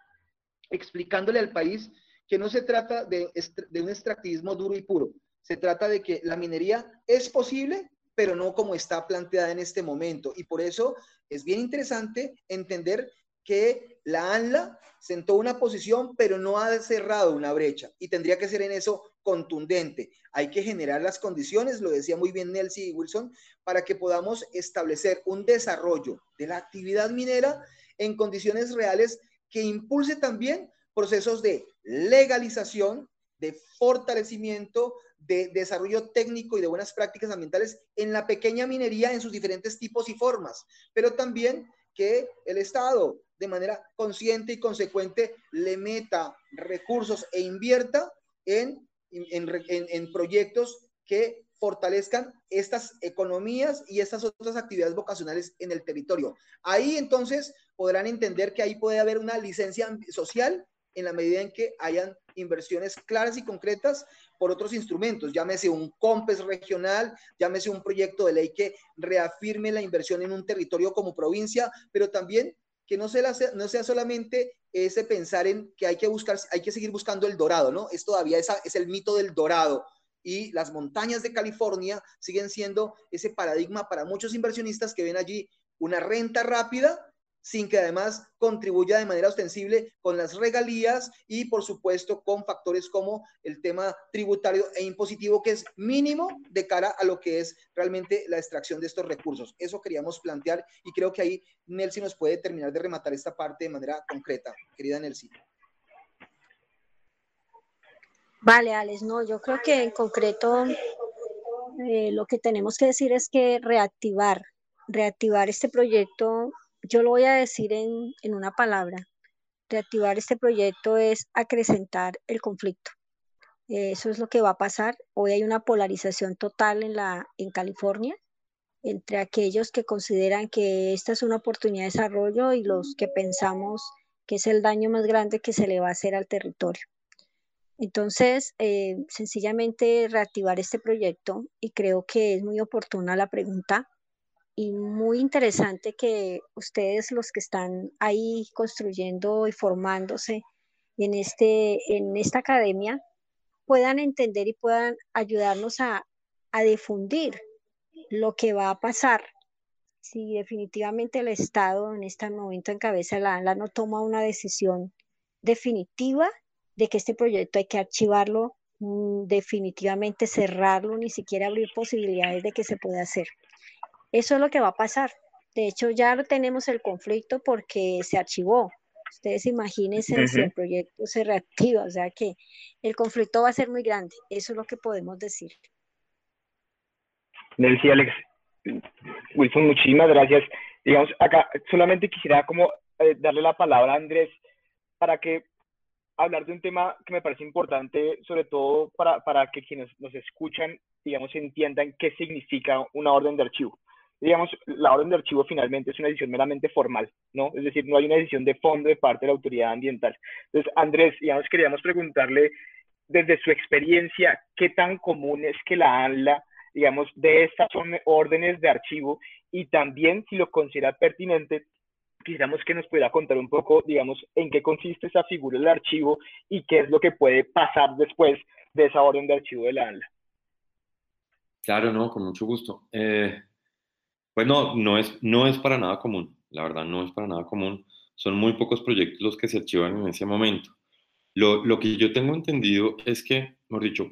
explicándole al país que no se trata de, de, un extractivismo duro y puro, se trata de que la minería es posible, pero no como está planteada en este momento. Y por eso es bien interesante entender que la ANLA sentó una posición, pero no ha cerrado una brecha y tendría que ser en eso contundente. Hay que generar las condiciones, lo decía muy bien Nelson Wilson, para que podamos establecer un desarrollo de la actividad minera en condiciones reales que impulse también procesos de legalización, de fortalecimiento, de desarrollo técnico y de buenas prácticas ambientales en la pequeña minería en sus diferentes tipos y formas, pero también que el Estado de manera consciente y consecuente le meta recursos e invierta en, en, en, proyectos que fortalezcan estas economías y estas otras actividades vocacionales en el territorio. Ahí entonces podrán entender que ahí puede haber una licencia social en la medida en que hayan inversiones claras y concretas por otros instrumentos, llámese un COMPES regional, llámese un proyecto de ley que reafirme la inversión en un territorio como provincia, pero también que no sea, no sea solamente ese pensar en que hay que buscar, hay que seguir buscando el dorado, ¿no? Es todavía esa, es el mito del dorado, y las montañas de California siguen siendo ese paradigma para muchos inversionistas que ven allí una renta rápida sin que además contribuya de manera ostensible con las regalías y por supuesto con factores como el tema tributario e impositivo que es mínimo de cara a lo que es realmente la extracción de estos recursos. Eso queríamos plantear y creo que ahí Nelsi nos puede terminar de rematar esta parte de manera concreta. Querida Nelsi. Vale, Alex, no, yo creo que en concreto eh, lo que tenemos que decir es que reactivar, reactivar este proyecto, yo lo voy a decir en, en una palabra, reactivar este proyecto es acrecentar el conflicto. Eso es lo que va a pasar. Hoy hay una polarización total en, la, en California entre aquellos que consideran que esta es una oportunidad de desarrollo y los que pensamos que es el daño más grande que se le va a hacer al territorio. Entonces, eh, sencillamente reactivar este proyecto y creo que es muy oportuna la pregunta y muy interesante que ustedes, los que están ahí construyendo y formándose en, este, en esta academia, puedan entender y puedan ayudarnos a, a difundir lo que va a pasar si definitivamente el Estado en este momento en cabeza de la ANLA no toma una decisión definitiva de que este proyecto hay que archivarlo, mm, definitivamente cerrarlo, ni siquiera abrir posibilidades de que se pueda hacer. Eso es lo que va a pasar. De hecho, ya tenemos el conflicto porque se archivó. Ustedes imagínense si el proyecto se reactiva, o sea que el conflicto va a ser muy grande. Eso es lo que podemos decir. Nelcy, Alex, Wilson, muchísimas gracias. Digamos, acá solamente quisiera como eh, darle la palabra a Andrés para que hablar de un tema que me parece importante, sobre todo para, para que quienes nos escuchan, digamos, entiendan qué significa una orden de archivo. Digamos, la orden de archivo finalmente es una decisión meramente formal, ¿no? Es decir, no hay una decisión de fondo de parte de la autoridad ambiental. Entonces, Andrés, digamos, queríamos preguntarle desde su experiencia, ¿qué tan común es que la ANLA, digamos, de estas órdenes de archivo y también si lo considera pertinente, quisiéramos que nos pudiera contar un poco, digamos, en qué consiste esa figura del archivo y qué es lo que puede pasar después de esa orden de archivo de la ANLA. Claro, no, con mucho gusto. Eh, pues no, es, no es para nada común, la verdad no es para nada común. Son muy pocos proyectos los que se archivan en ese momento. Lo, lo que yo tengo entendido es que, mejor dicho,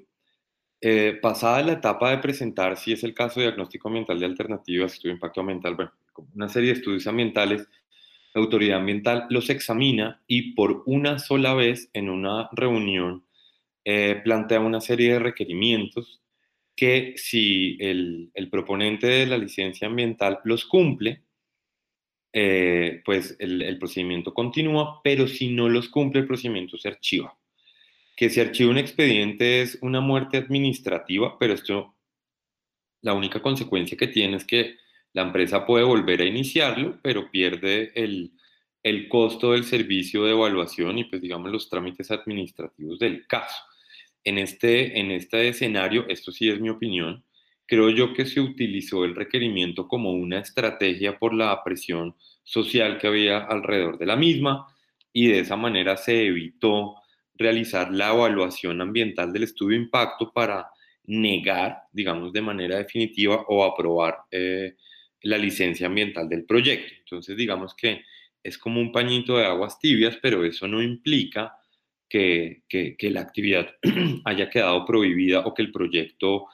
eh, pasada la etapa de presentar, si es el caso de diagnóstico ambiental de alternativas, estudio de impacto ambiental, bueno, una serie de estudios ambientales, la autoridad ambiental los examina y por una sola vez en una reunión eh, plantea una serie de requerimientos que si el, proponente de la licencia ambiental los cumple, eh, pues el, el, procedimiento continúa, pero si no los cumple, el procedimiento se archiva. Que se archiva un expediente es una muerte administrativa, pero esto, la única consecuencia que tiene es que la empresa puede volver a iniciarlo, pero pierde el, el costo del servicio de evaluación y pues digamos los trámites administrativos del caso. En este, en este escenario, esto sí es mi opinión, creo yo que se utilizó el requerimiento como una estrategia por la presión social que había alrededor de la misma y de esa manera se evitó realizar la evaluación ambiental del estudio de impacto para negar, digamos, de manera definitiva o aprobar eh, la licencia ambiental del proyecto. Entonces, digamos que es como un pañito de aguas tibias, pero eso no implica que, la actividad haya quedado prohibida o que el proyecto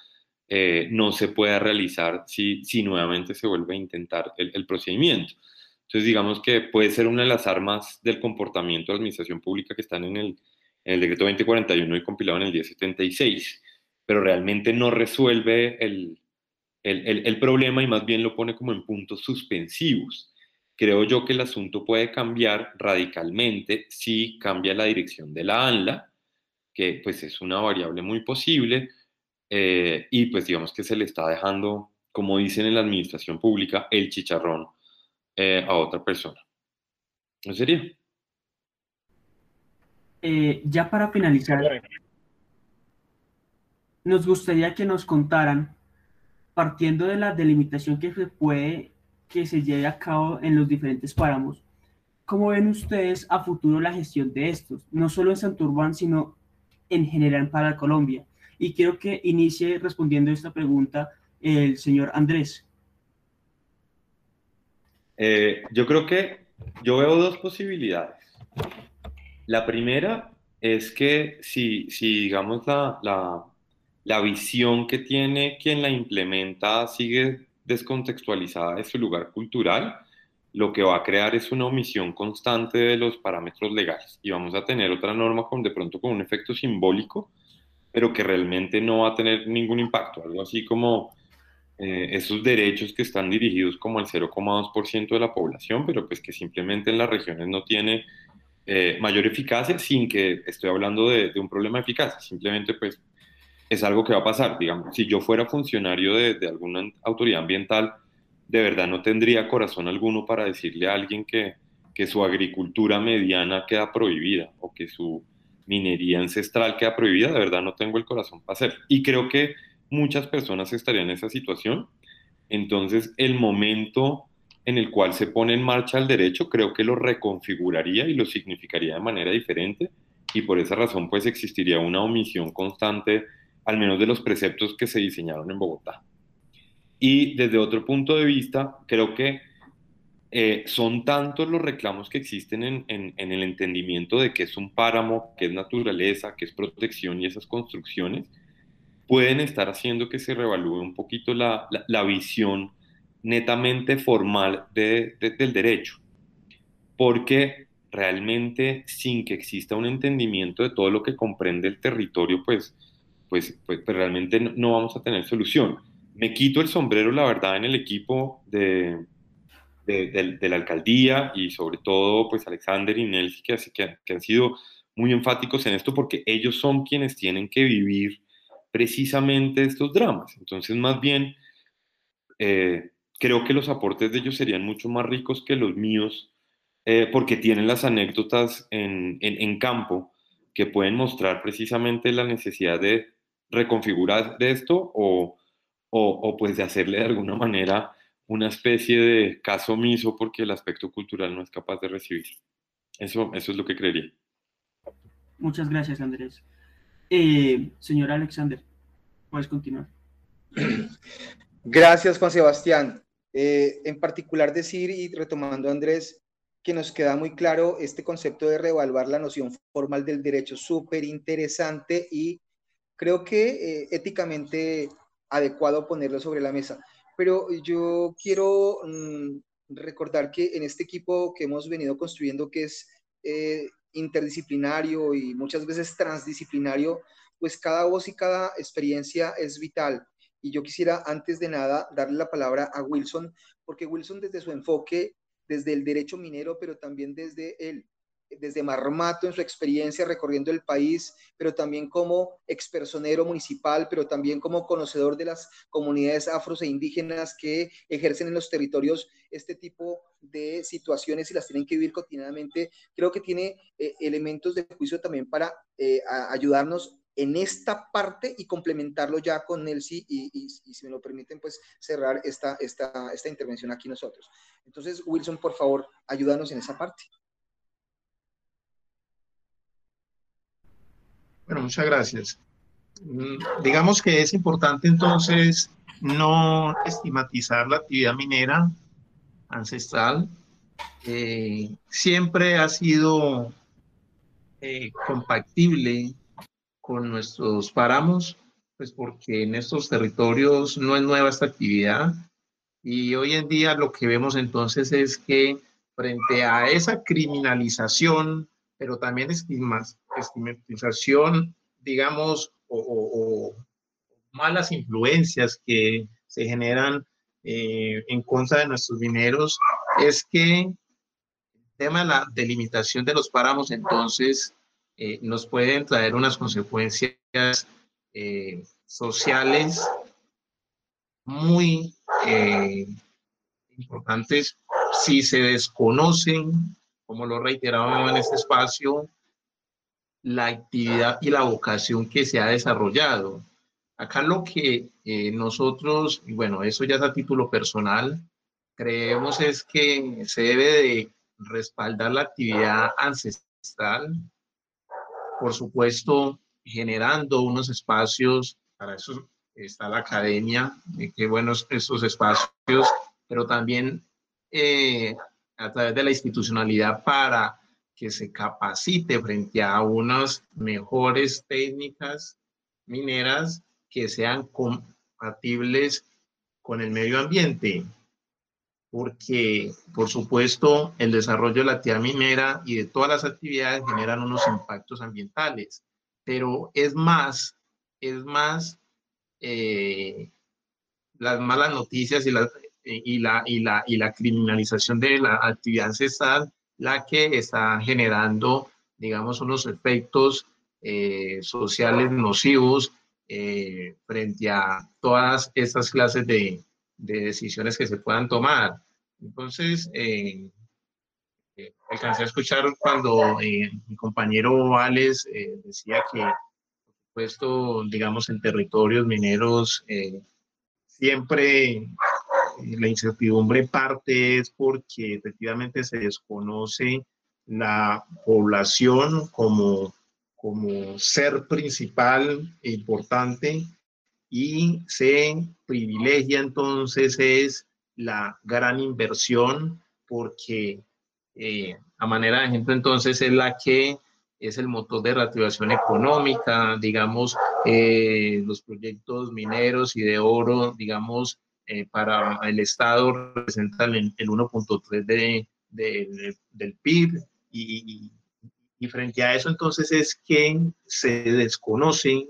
eh, no se pueda realizar si, si nuevamente se vuelve a intentar el, procedimiento. Entonces, digamos que puede ser una de las armas del comportamiento de la administración pública que están en el, el decreto 2041 y compilado en el 1076, pero realmente no resuelve el, el, problema y más bien lo pone como en puntos suspensivos. Creo yo que el asunto puede cambiar radicalmente si cambia la dirección de la ANLA, que pues es una variable muy posible, eh, y pues digamos que se le está dejando, como dicen en la administración pública, el chicharrón eh, a otra persona. ¿No sería? Eh, ya para finalizar, nos gustaría que nos contaran, partiendo de la delimitación que se puede que se lleve a cabo en los diferentes páramos, ¿cómo ven ustedes a futuro la gestión de estos? No solo en Santurbán, sino en general para Colombia. Y quiero que inicie respondiendo esta pregunta el señor Andrés. Eh, yo creo que yo veo dos posibilidades. La primera es que si, si digamos, la, la, la, visión que tiene quien la implementa sigue descontextualizada de su lugar cultural, lo que va a crear es una omisión constante de los parámetros legales. Y vamos a tener otra norma con de pronto con un efecto simbólico, pero que realmente no va a tener ningún impacto, algo así como eh, esos derechos que están dirigidos como al 0,2% de la población, pero pues que simplemente en las regiones no tiene eh, mayor eficacia sin que estoy hablando de, un problema de eficacia, simplemente pues es algo que va a pasar, digamos, si yo fuera funcionario de, de alguna autoridad ambiental, de verdad no tendría corazón alguno para decirle a alguien que, que su agricultura mediana queda prohibida o que su minería ancestral queda prohibida, de verdad no tengo el corazón para hacer. Y creo que muchas personas estarían en esa situación. Entonces, el momento en el cual se pone en marcha el derecho, creo que lo reconfiguraría y lo significaría de manera diferente. Y por esa razón, pues existiría una omisión constante, al menos de los preceptos que se diseñaron en Bogotá. Y desde otro punto de vista, creo que eh, son tantos los reclamos que existen en, el entendimiento de que es un páramo, que es naturaleza, que es protección y esas construcciones, pueden estar haciendo que se revalúe un poquito la, visión netamente formal de, del derecho. Porque realmente sin que exista un entendimiento de todo lo que comprende el territorio, pues, pues, pues, pues realmente no vamos a tener solución me quito el sombrero, la verdad, en el equipo de, de, la alcaldía y sobre todo, pues Alexander y Nelsi, que, que, que han sido muy enfáticos en esto porque ellos son quienes tienen que vivir precisamente estos dramas. Entonces, más bien, eh, creo que los aportes de ellos serían mucho más ricos que los míos eh, porque tienen las anécdotas en, en, en, campo que pueden mostrar precisamente la necesidad de reconfigurar de esto o o, pues de hacerle de alguna manera una especie de caso omiso porque el aspecto cultural no es capaz de recibir. Eso, eso es lo que creería. Muchas gracias, Andrés. Eh, señor Alexander, puedes continuar. Gracias, Juan Sebastián. Eh, en particular decir, y retomando Andrés, que nos queda muy claro este concepto de reevaluar la noción formal del derecho, súper interesante y creo que eh, éticamente adecuado ponerlo sobre la mesa. Pero yo quiero mm, recordar que en este equipo que hemos venido construyendo, que es eh, interdisciplinario y muchas veces transdisciplinario, pues cada voz y cada experiencia es vital. Y yo quisiera, antes de nada, darle la palabra a Wilson, porque Wilson desde su enfoque, desde el derecho minero, pero también desde el desde Marmato en su experiencia recorriendo el país, pero también como expersonero municipal, pero también como conocedor de las comunidades afros e indígenas que ejercen en los territorios este tipo de situaciones y las tienen que vivir cotidianamente. Creo que tiene eh, elementos de juicio también para eh, ayudarnos en esta parte y complementarlo ya con Nelsi y, y, si me lo permiten, pues cerrar esta, esta, esta intervención aquí nosotros. Entonces, Wilson, por favor, ayúdanos en esa parte. Bueno, muchas gracias. Mm, digamos que es importante entonces no estigmatizar la actividad minera ancestral. Eh, siempre ha sido eh, compatible con nuestros páramos, pues porque en estos territorios no es nueva esta actividad. Y hoy en día lo que vemos entonces es que frente a esa criminalización pero también estigmatización, digamos, o, malas influencias que se generan eh, en contra de nuestros mineros, es que el tema de la delimitación de los páramos entonces eh, nos pueden traer unas consecuencias eh, sociales muy eh, importantes si se desconocen, como lo reiteraba en este espacio, la actividad y la vocación que se ha desarrollado. Acá lo que eh, nosotros, y bueno, eso ya es a título personal, creemos es que se debe de respaldar la actividad ancestral, por supuesto, generando unos espacios, para eso está la academia, qué buenos esos espacios, pero también eh, a través de la institucionalidad para que se capacite frente a unas mejores técnicas mineras que sean compatibles con el medio ambiente. Porque, por supuesto, el desarrollo de la actividad minera y de todas las actividades generan unos impactos ambientales. Pero es más, es más eh, las malas noticias y la, y, la, y, la, y la criminalización de la actividad ancestral la que está generando, digamos, unos efectos eh, sociales nocivos eh, frente a todas estas clases de, de, decisiones que se puedan tomar. Entonces, eh, eh alcancé a escuchar cuando mi compañero Alex decía que, por supuesto, digamos, en territorios mineros, siempre la incertidumbre parte es porque efectivamente se desconoce la población como, como ser principal e importante y se privilegia entonces es la gran inversión porque eh, a manera de ejemplo entonces es la que es el motor de reactivación económica, digamos, eh, los proyectos mineros y de oro, digamos, eh, para el Estado representan el, 1.3 de, del PIB y, y, frente a eso entonces es que se desconoce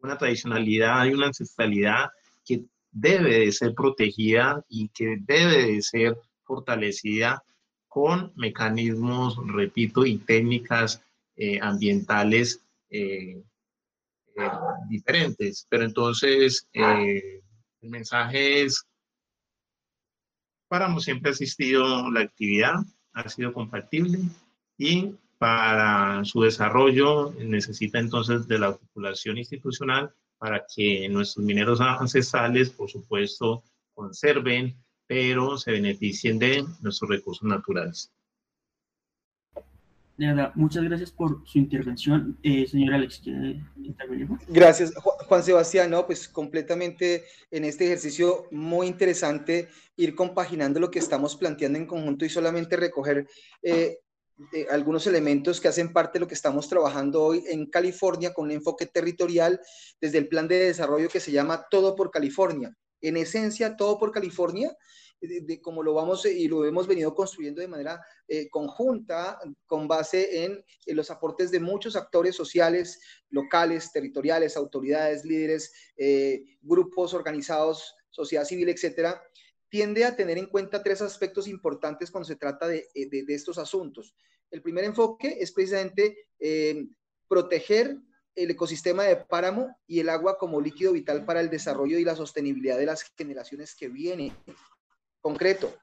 una tradicionalidad y una ancestralidad que debe de ser protegida y que debe de ser fortalecida con mecanismos, repito, y técnicas eh, ambientales eh, diferentes. Pero entonces, el mensaje es, Páramo siempre ha asistido la actividad, ha sido compatible y para su desarrollo necesita entonces de la articulación institucional para que nuestros mineros ancestrales, por supuesto, conserven, pero se beneficien de nuestros recursos naturales. De verdad, muchas gracias por su intervención. Eh, señor Alex. Gracias, Juan Sebastián. No, pues completamente en este ejercicio muy interesante ir compaginando lo que estamos planteando en conjunto y solamente recoger eh, eh, algunos elementos que hacen parte de lo que estamos trabajando hoy en California con un enfoque territorial desde el plan de desarrollo que se llama Todo por California. En esencia, Todo por California de, como lo vamos eh, y lo hemos venido construyendo de manera eh, conjunta con base en, los aportes de muchos actores sociales, locales, territoriales, autoridades, líderes, eh, grupos organizados, sociedad civil, etcétera, tiende a tener en cuenta tres aspectos importantes cuando se trata de, de, de estos asuntos. El primer enfoque es precisamente proteger el ecosistema de páramo y el agua como líquido vital para el desarrollo y la sostenibilidad de las generaciones que vienen concreto.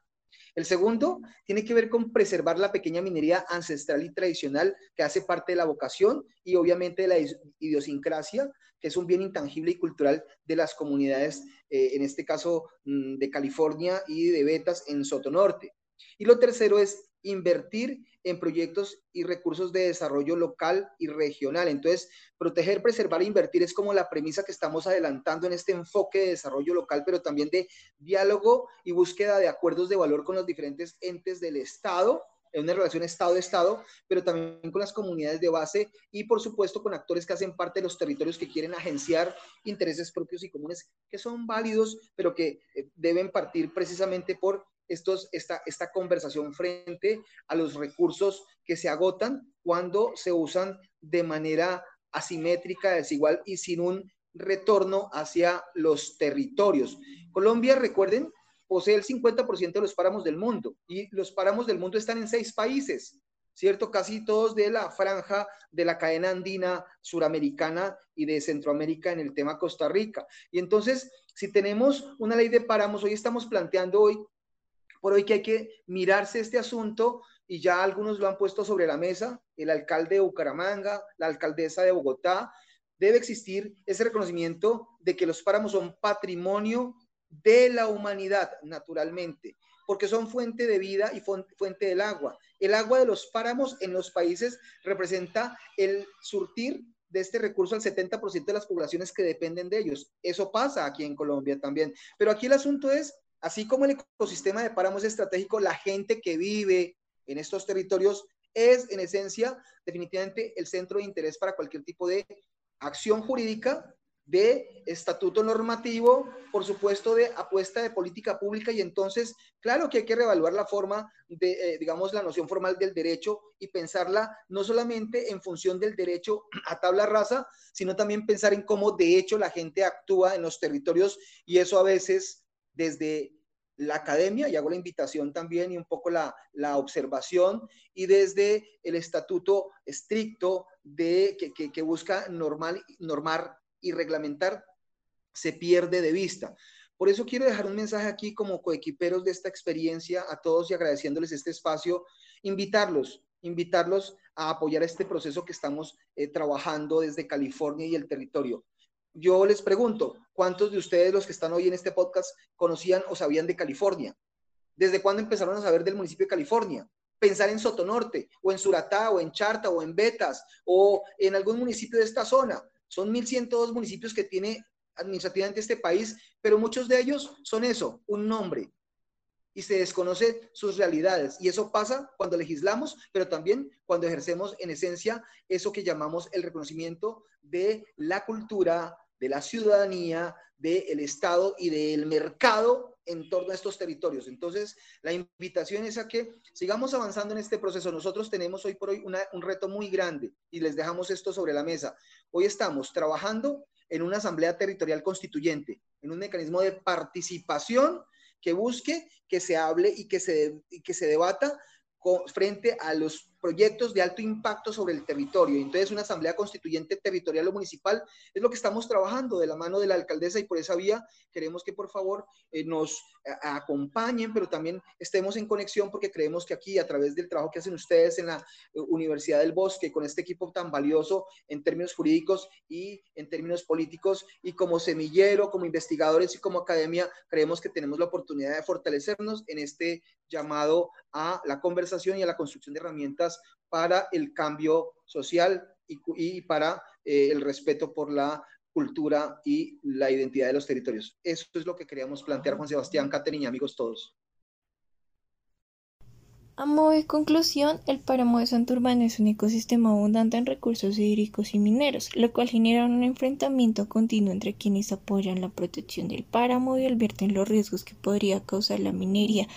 El segundo tiene que ver con preservar la pequeña minería ancestral y tradicional que hace parte de la vocación y obviamente de la idiosincrasia, que es un bien intangible y cultural de las comunidades, eh, en este caso mm, de California y de Betas en Soto Norte. Y lo tercero es invertir en proyectos y recursos de desarrollo local y regional. Entonces, proteger, preservar e invertir es como la premisa que estamos adelantando en este enfoque de desarrollo local, pero también de diálogo y búsqueda de acuerdos de valor con los diferentes entes del Estado, en una relación Estado-Estado, pero también con las comunidades de base y, por supuesto, con actores que hacen parte de los territorios que quieren agenciar intereses propios y comunes que son válidos, pero que eh, deben partir precisamente por estos, esta, esta conversación frente a los recursos que se agotan cuando se usan de manera asimétrica, desigual y sin un retorno hacia los territorios. Colombia, recuerden, posee el 50% de los páramos del mundo y los páramos del mundo están en seis países. ¿cierto? Casi todos de la franja de la cadena andina suramericana y de Centroamérica en el tema Costa Rica. Y entonces, si tenemos una ley de páramos, hoy estamos planteando hoy, por hoy que hay que mirarse este asunto y ya algunos lo han puesto sobre la mesa, el alcalde de Bucaramanga, la alcaldesa de Bogotá, debe existir ese reconocimiento de que los páramos son patrimonio de la humanidad, naturalmente, porque son fuente de vida y fuente del agua. El agua de los páramos en los países representa el surtir de este recurso al 70% de las poblaciones que dependen de ellos. Eso pasa aquí en Colombia también. Pero aquí el asunto es, así como el ecosistema de páramos estratégico, la gente que vive en estos territorios es en esencia definitivamente el centro de interés para cualquier tipo de acción jurídica de estatuto normativo, por supuesto, de apuesta de política pública. Y entonces, claro que hay que reevaluar la forma de, eh, digamos, la noción formal del derecho y pensarla no solamente en función del derecho a tabla rasa, sino también pensar en cómo de hecho la gente actúa en los territorios y eso a veces desde la academia, y hago la invitación también y un poco la, la observación, y desde el estatuto estricto de, que, que, busca normal, normar y reglamentar se pierde de vista. Por eso quiero dejar un mensaje aquí como coequiperos de esta experiencia a todos y agradeciéndoles este espacio, invitarlos, invitarlos a apoyar este proceso que estamos eh, trabajando desde California y el territorio. Yo les pregunto, ¿cuántos de ustedes los que están hoy en este podcast conocían o sabían de California? ¿Desde cuándo empezaron a saber del municipio de California? Pensar en Sotonorte, o en Suratá, o en Charta, o en Betas, o en algún municipio de esta zona. Son 1.102 municipios que tiene administrativamente este país, pero muchos de ellos son eso, un nombre, y se desconoce sus realidades. Y eso pasa cuando legislamos, pero también cuando ejercemos en esencia eso que llamamos el reconocimiento de la cultura, de la ciudadanía, del Estado y del mercado en torno a estos territorios. Entonces, la invitación es a que sigamos avanzando en este proceso. Nosotros tenemos hoy por hoy un reto muy grande y les dejamos esto sobre la mesa. Hoy estamos trabajando en una asamblea territorial constituyente, en un mecanismo de participación que busque que se hable y que se, que se debata frente a los proyectos de alto impacto sobre el territorio. Entonces, una asamblea constituyente territorial o municipal es lo que estamos trabajando de la mano de la alcaldesa y por esa vía queremos que por favor eh, nos acompañen, pero también estemos en conexión porque creemos que aquí a través del trabajo que hacen ustedes en la eh, Universidad del Bosque con este equipo tan valioso en términos jurídicos y en términos políticos y como semillero, como investigadores y como academia, creemos que tenemos la oportunidad de fortalecernos en este llamado a la conversación y a la construcción de herramientas para el cambio social y, para eh, el respeto por la cultura y la identidad de los territorios. Eso es lo que queríamos plantear, Juan Sebastián, Caterina, amigos todos. A modo de conclusión, el páramo de Santurbán es un ecosistema abundante en recursos hídricos y mineros, lo cual genera un enfrentamiento continuo entre quienes apoyan la protección del páramo y advierten los riesgos que podría causar la minería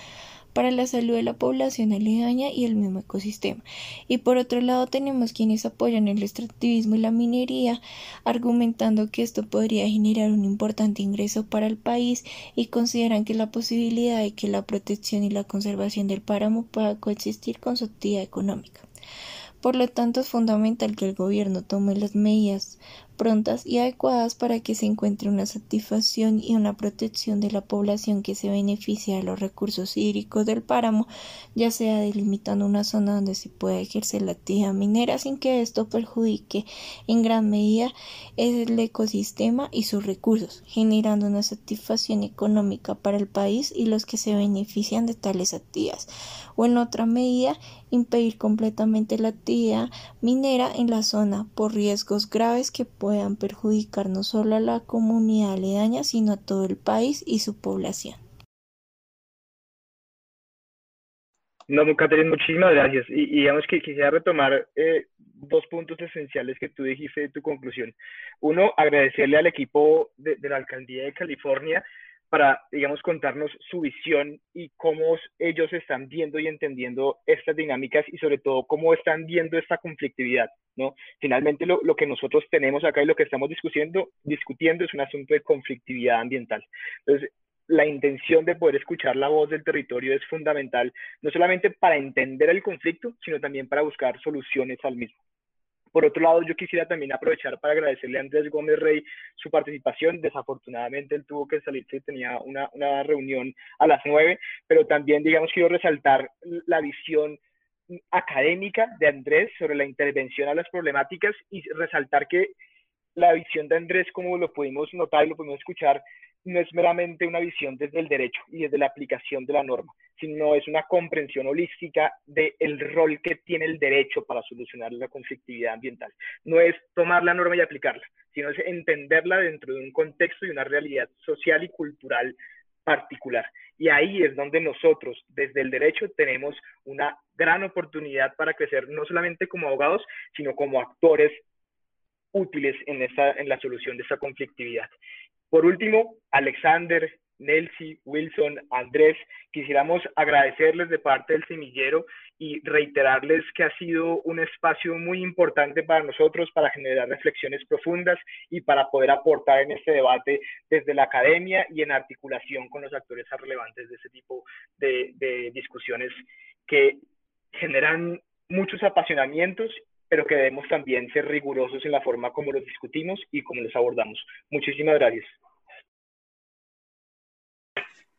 para la salud de la población aledaña y el mismo ecosistema. Y por otro lado tenemos quienes apoyan el extractivismo y la minería, argumentando que esto podría generar un importante ingreso para el país y consideran que la posibilidad de que la protección y la conservación del páramo pueda coexistir con su actividad económica. Por lo tanto, es fundamental que el gobierno tome las medidas prontas y adecuadas para que se encuentre una satisfacción y una protección de la población que se beneficia de los recursos hídricos del páramo, ya sea delimitando una zona donde se pueda ejercer la actividad minera sin que esto perjudique en gran medida el ecosistema y sus recursos, generando una satisfacción económica para el país y los que se benefician de tales actividades, o en otra medida impedir completamente la actividad minera en la zona por riesgos graves que puedan perjudicar no solo a la comunidad aledaña, sino a todo el país y su población. No, Catherine, muchísimas gracias. Y, digamos que quisiera retomar eh, dos puntos esenciales que tú dijiste de tu conclusión. Uno, agradecerle al equipo de la Alcaldía de California para, digamos, contarnos su visión y cómo ellos están viendo y entendiendo estas dinámicas y sobre todo cómo están viendo esta conflictividad, ¿no? Finalmente lo, lo que nosotros tenemos acá y lo que estamos discutiendo, discutiendo es un asunto de conflictividad ambiental. Entonces, la intención de poder escuchar la voz del territorio es fundamental, no solamente para entender el conflicto, sino también para buscar soluciones al mismo. Por otro lado, yo quisiera también aprovechar para agradecerle a Andrés Gómez Rey su participación. Desafortunadamente, él tuvo que salirse, tenía una, una reunión a las nueve, pero también, digamos, quiero resaltar la visión académica de Andrés sobre la intervención a las problemáticas y resaltar que la visión de Andrés, como lo pudimos notar y lo pudimos escuchar, no es meramente una visión desde el derecho y desde la aplicación de la norma, sino es una comprensión holística del rol que tiene el derecho para solucionar la conflictividad ambiental. No es tomar la norma y aplicarla, sino es entenderla dentro de un contexto y una realidad social y cultural particular. Y ahí es donde nosotros, desde el derecho, tenemos una gran oportunidad para crecer, no solamente como abogados, sino como actores útiles en, la solución de esa conflictividad. Por último, Alexander, Nelsi, Wilson, Andrés, quisiéramos agradecerles de parte del semillero y reiterarles que ha sido un espacio muy importante para nosotros para generar reflexiones profundas y para poder aportar en este debate desde la academia y en articulación con los actores relevantes de ese tipo de, de discusiones que generan muchos apasionamientos pero que debemos también ser rigurosos en la forma como los discutimos y como los abordamos. Muchísimas gracias.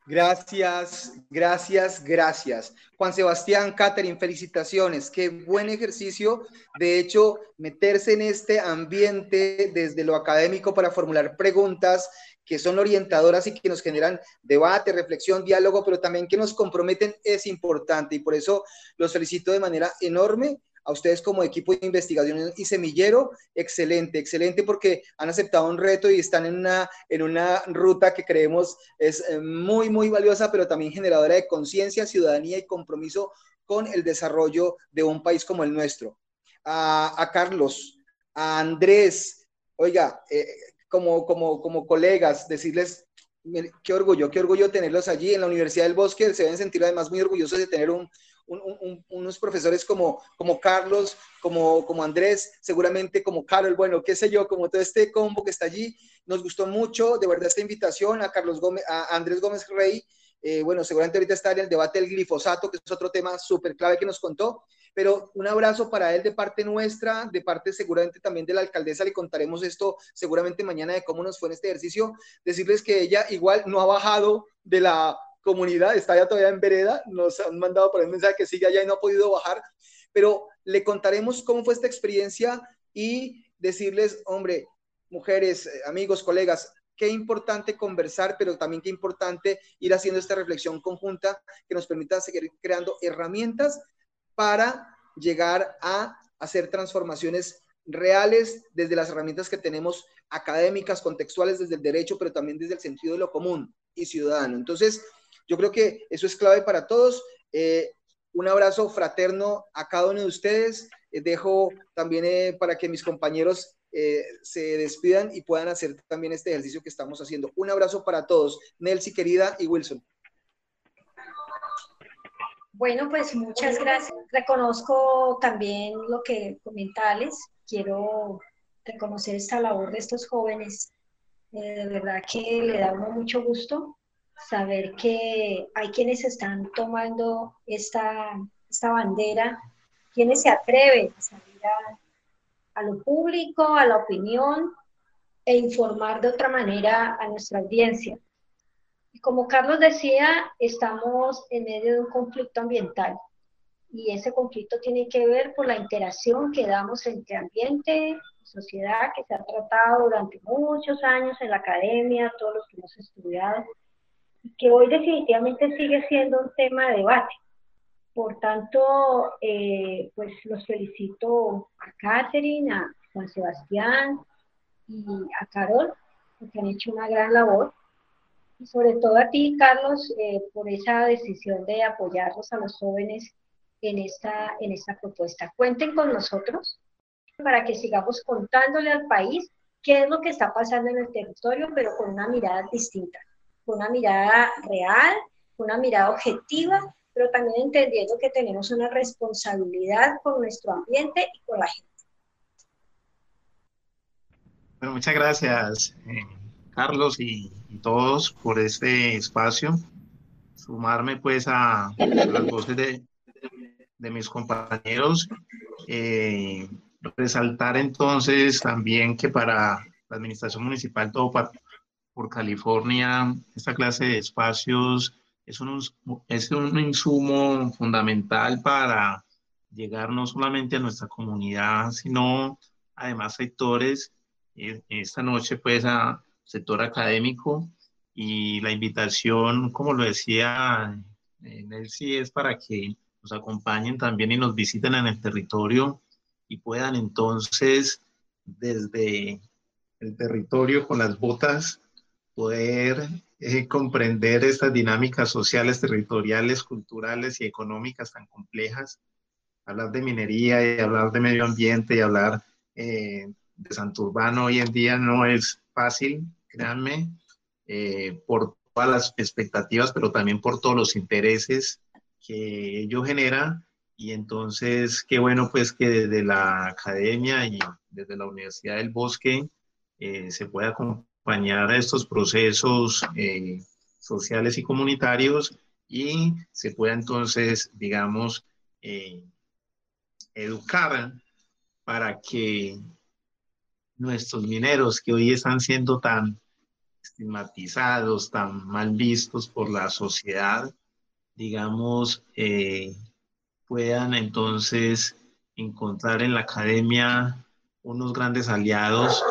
Gracias, gracias, gracias. Juan Sebastián, Catherine, felicitaciones. Qué buen ejercicio. De hecho, meterse en este ambiente desde lo académico para formular preguntas que son orientadoras y que nos generan debate, reflexión, diálogo, pero también que nos comprometen es importante. Y por eso los felicito de manera enorme a ustedes como equipo de investigación y semillero, excelente, excelente porque han aceptado un reto y están en una, en una ruta que creemos es eh, muy, muy valiosa, pero también generadora de conciencia, ciudadanía y compromiso con el desarrollo de un país como el nuestro. A, Carlos, a Andrés, oiga, eh, como, como, como colegas, decirles qué orgullo, qué orgullo tenerlos allí en la Universidad del Bosque. Se deben sentir además muy orgullosos de tener un, unos profesores como, como Carlos, como, como Andrés, seguramente como Carol, bueno, qué sé yo, como todo este combo que está allí. Nos gustó mucho, de verdad, esta invitación a Carlos Gómez, a Andrés Gómez Rey. Eh, bueno, seguramente ahorita está en el debate del glifosato, que es otro tema súper clave que nos contó, pero un abrazo para él de parte nuestra, de parte seguramente también de la alcaldesa, le contaremos esto seguramente mañana de cómo nos fue en este ejercicio, decirles que ella igual no ha bajado de la comunidad, está ya todavía en vereda, nos han mandado por el mensaje que sigue allá y no ha podido bajar, pero le contaremos cómo fue esta experiencia y decirles, hombre, mujeres, eh, amigos, colegas, qué importante conversar, pero también qué importante ir haciendo esta reflexión conjunta que nos permita seguir creando herramientas para llegar a hacer transformaciones reales desde las herramientas que tenemos académicas, contextuales, desde el derecho, pero también desde el sentido de lo común y ciudadano. Entonces, yo creo que eso es clave para todos. Eh, un abrazo fraterno a cada uno de ustedes. Eh, dejo también eh, para que mis compañeros se despidan y puedan hacer también este ejercicio que estamos haciendo. Un abrazo para todos. Nelcy, querida, y Wilson. Bueno, pues muchas gracias. Reconozco también lo que comentales. Quiero reconocer esta labor de estos jóvenes. de verdad que le da mucho gusto saber que hay quienes están tomando esta, esta bandera, quienes se atreven a salir a, a lo público, a la opinión e informar de otra manera a nuestra audiencia. Y como Carlos decía, estamos en medio de un conflicto ambiental y ese conflicto tiene que ver con la interacción que damos entre ambiente y sociedad que se ha tratado durante muchos años en la academia, todos los que hemos estudiado que hoy definitivamente sigue siendo un tema de debate. Por tanto, eh, pues los felicito a Catherine, a Juan Sebastián y a Carol, porque han hecho una gran labor. Y sobre todo a ti, Carlos, eh, por esa decisión de apoyarnos a los jóvenes en esta, en esta propuesta. Cuenten con nosotros para que sigamos contándole al país qué es lo que está pasando en el territorio, pero con una mirada distinta una mirada real, una mirada objetiva, pero también entendiendo que tenemos una responsabilidad con nuestro ambiente y con la gente. Bueno, muchas gracias, eh, Carlos y, todos por este espacio. Sumarme pues a, las voces de, de mis compañeros. Eh, resaltar entonces también que para la administración municipal todo por California, esta clase de espacios es un, es un insumo fundamental para llegar no solamente a nuestra comunidad, sino además sectores, esta noche pues a sector académico. Y la invitación, como lo decía eh, Nelcy, es para que nos acompañen también y nos visiten en el territorio y puedan entonces desde el territorio con las botas poder eh, comprender estas dinámicas sociales, territoriales, culturales y económicas tan complejas. Hablar de minería y hablar de medio ambiente y hablar eh, de Santurbano hoy en día no es fácil, créanme, eh, por todas las expectativas, pero también por todos los intereses que ello genera. Y entonces, qué bueno pues que desde la academia y desde la Universidad del Bosque eh, se pueda acompañar a estos procesos eh, sociales y comunitarios y se pueda entonces, digamos, eh, educar para que nuestros mineros que hoy están siendo tan estigmatizados, tan mal vistos por la sociedad, digamos, puedan entonces encontrar en la academia unos grandes aliados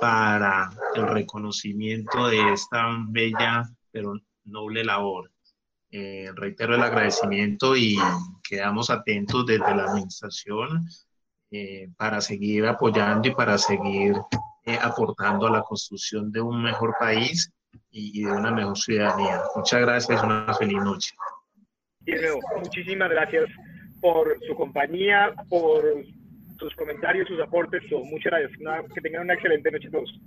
para el reconocimiento de esta bella pero noble labor. Eh, reitero el agradecimiento y quedamos atentos desde la administración eh, para seguir apoyando y para seguir eh, aportando a la construcción de un mejor país y, de una mejor ciudadanía. Muchas gracias, una feliz noche. muchísimas gracias por su compañía, por sus comentarios, sus aportes. Muchas gracias. que tengan una excelente noche todos.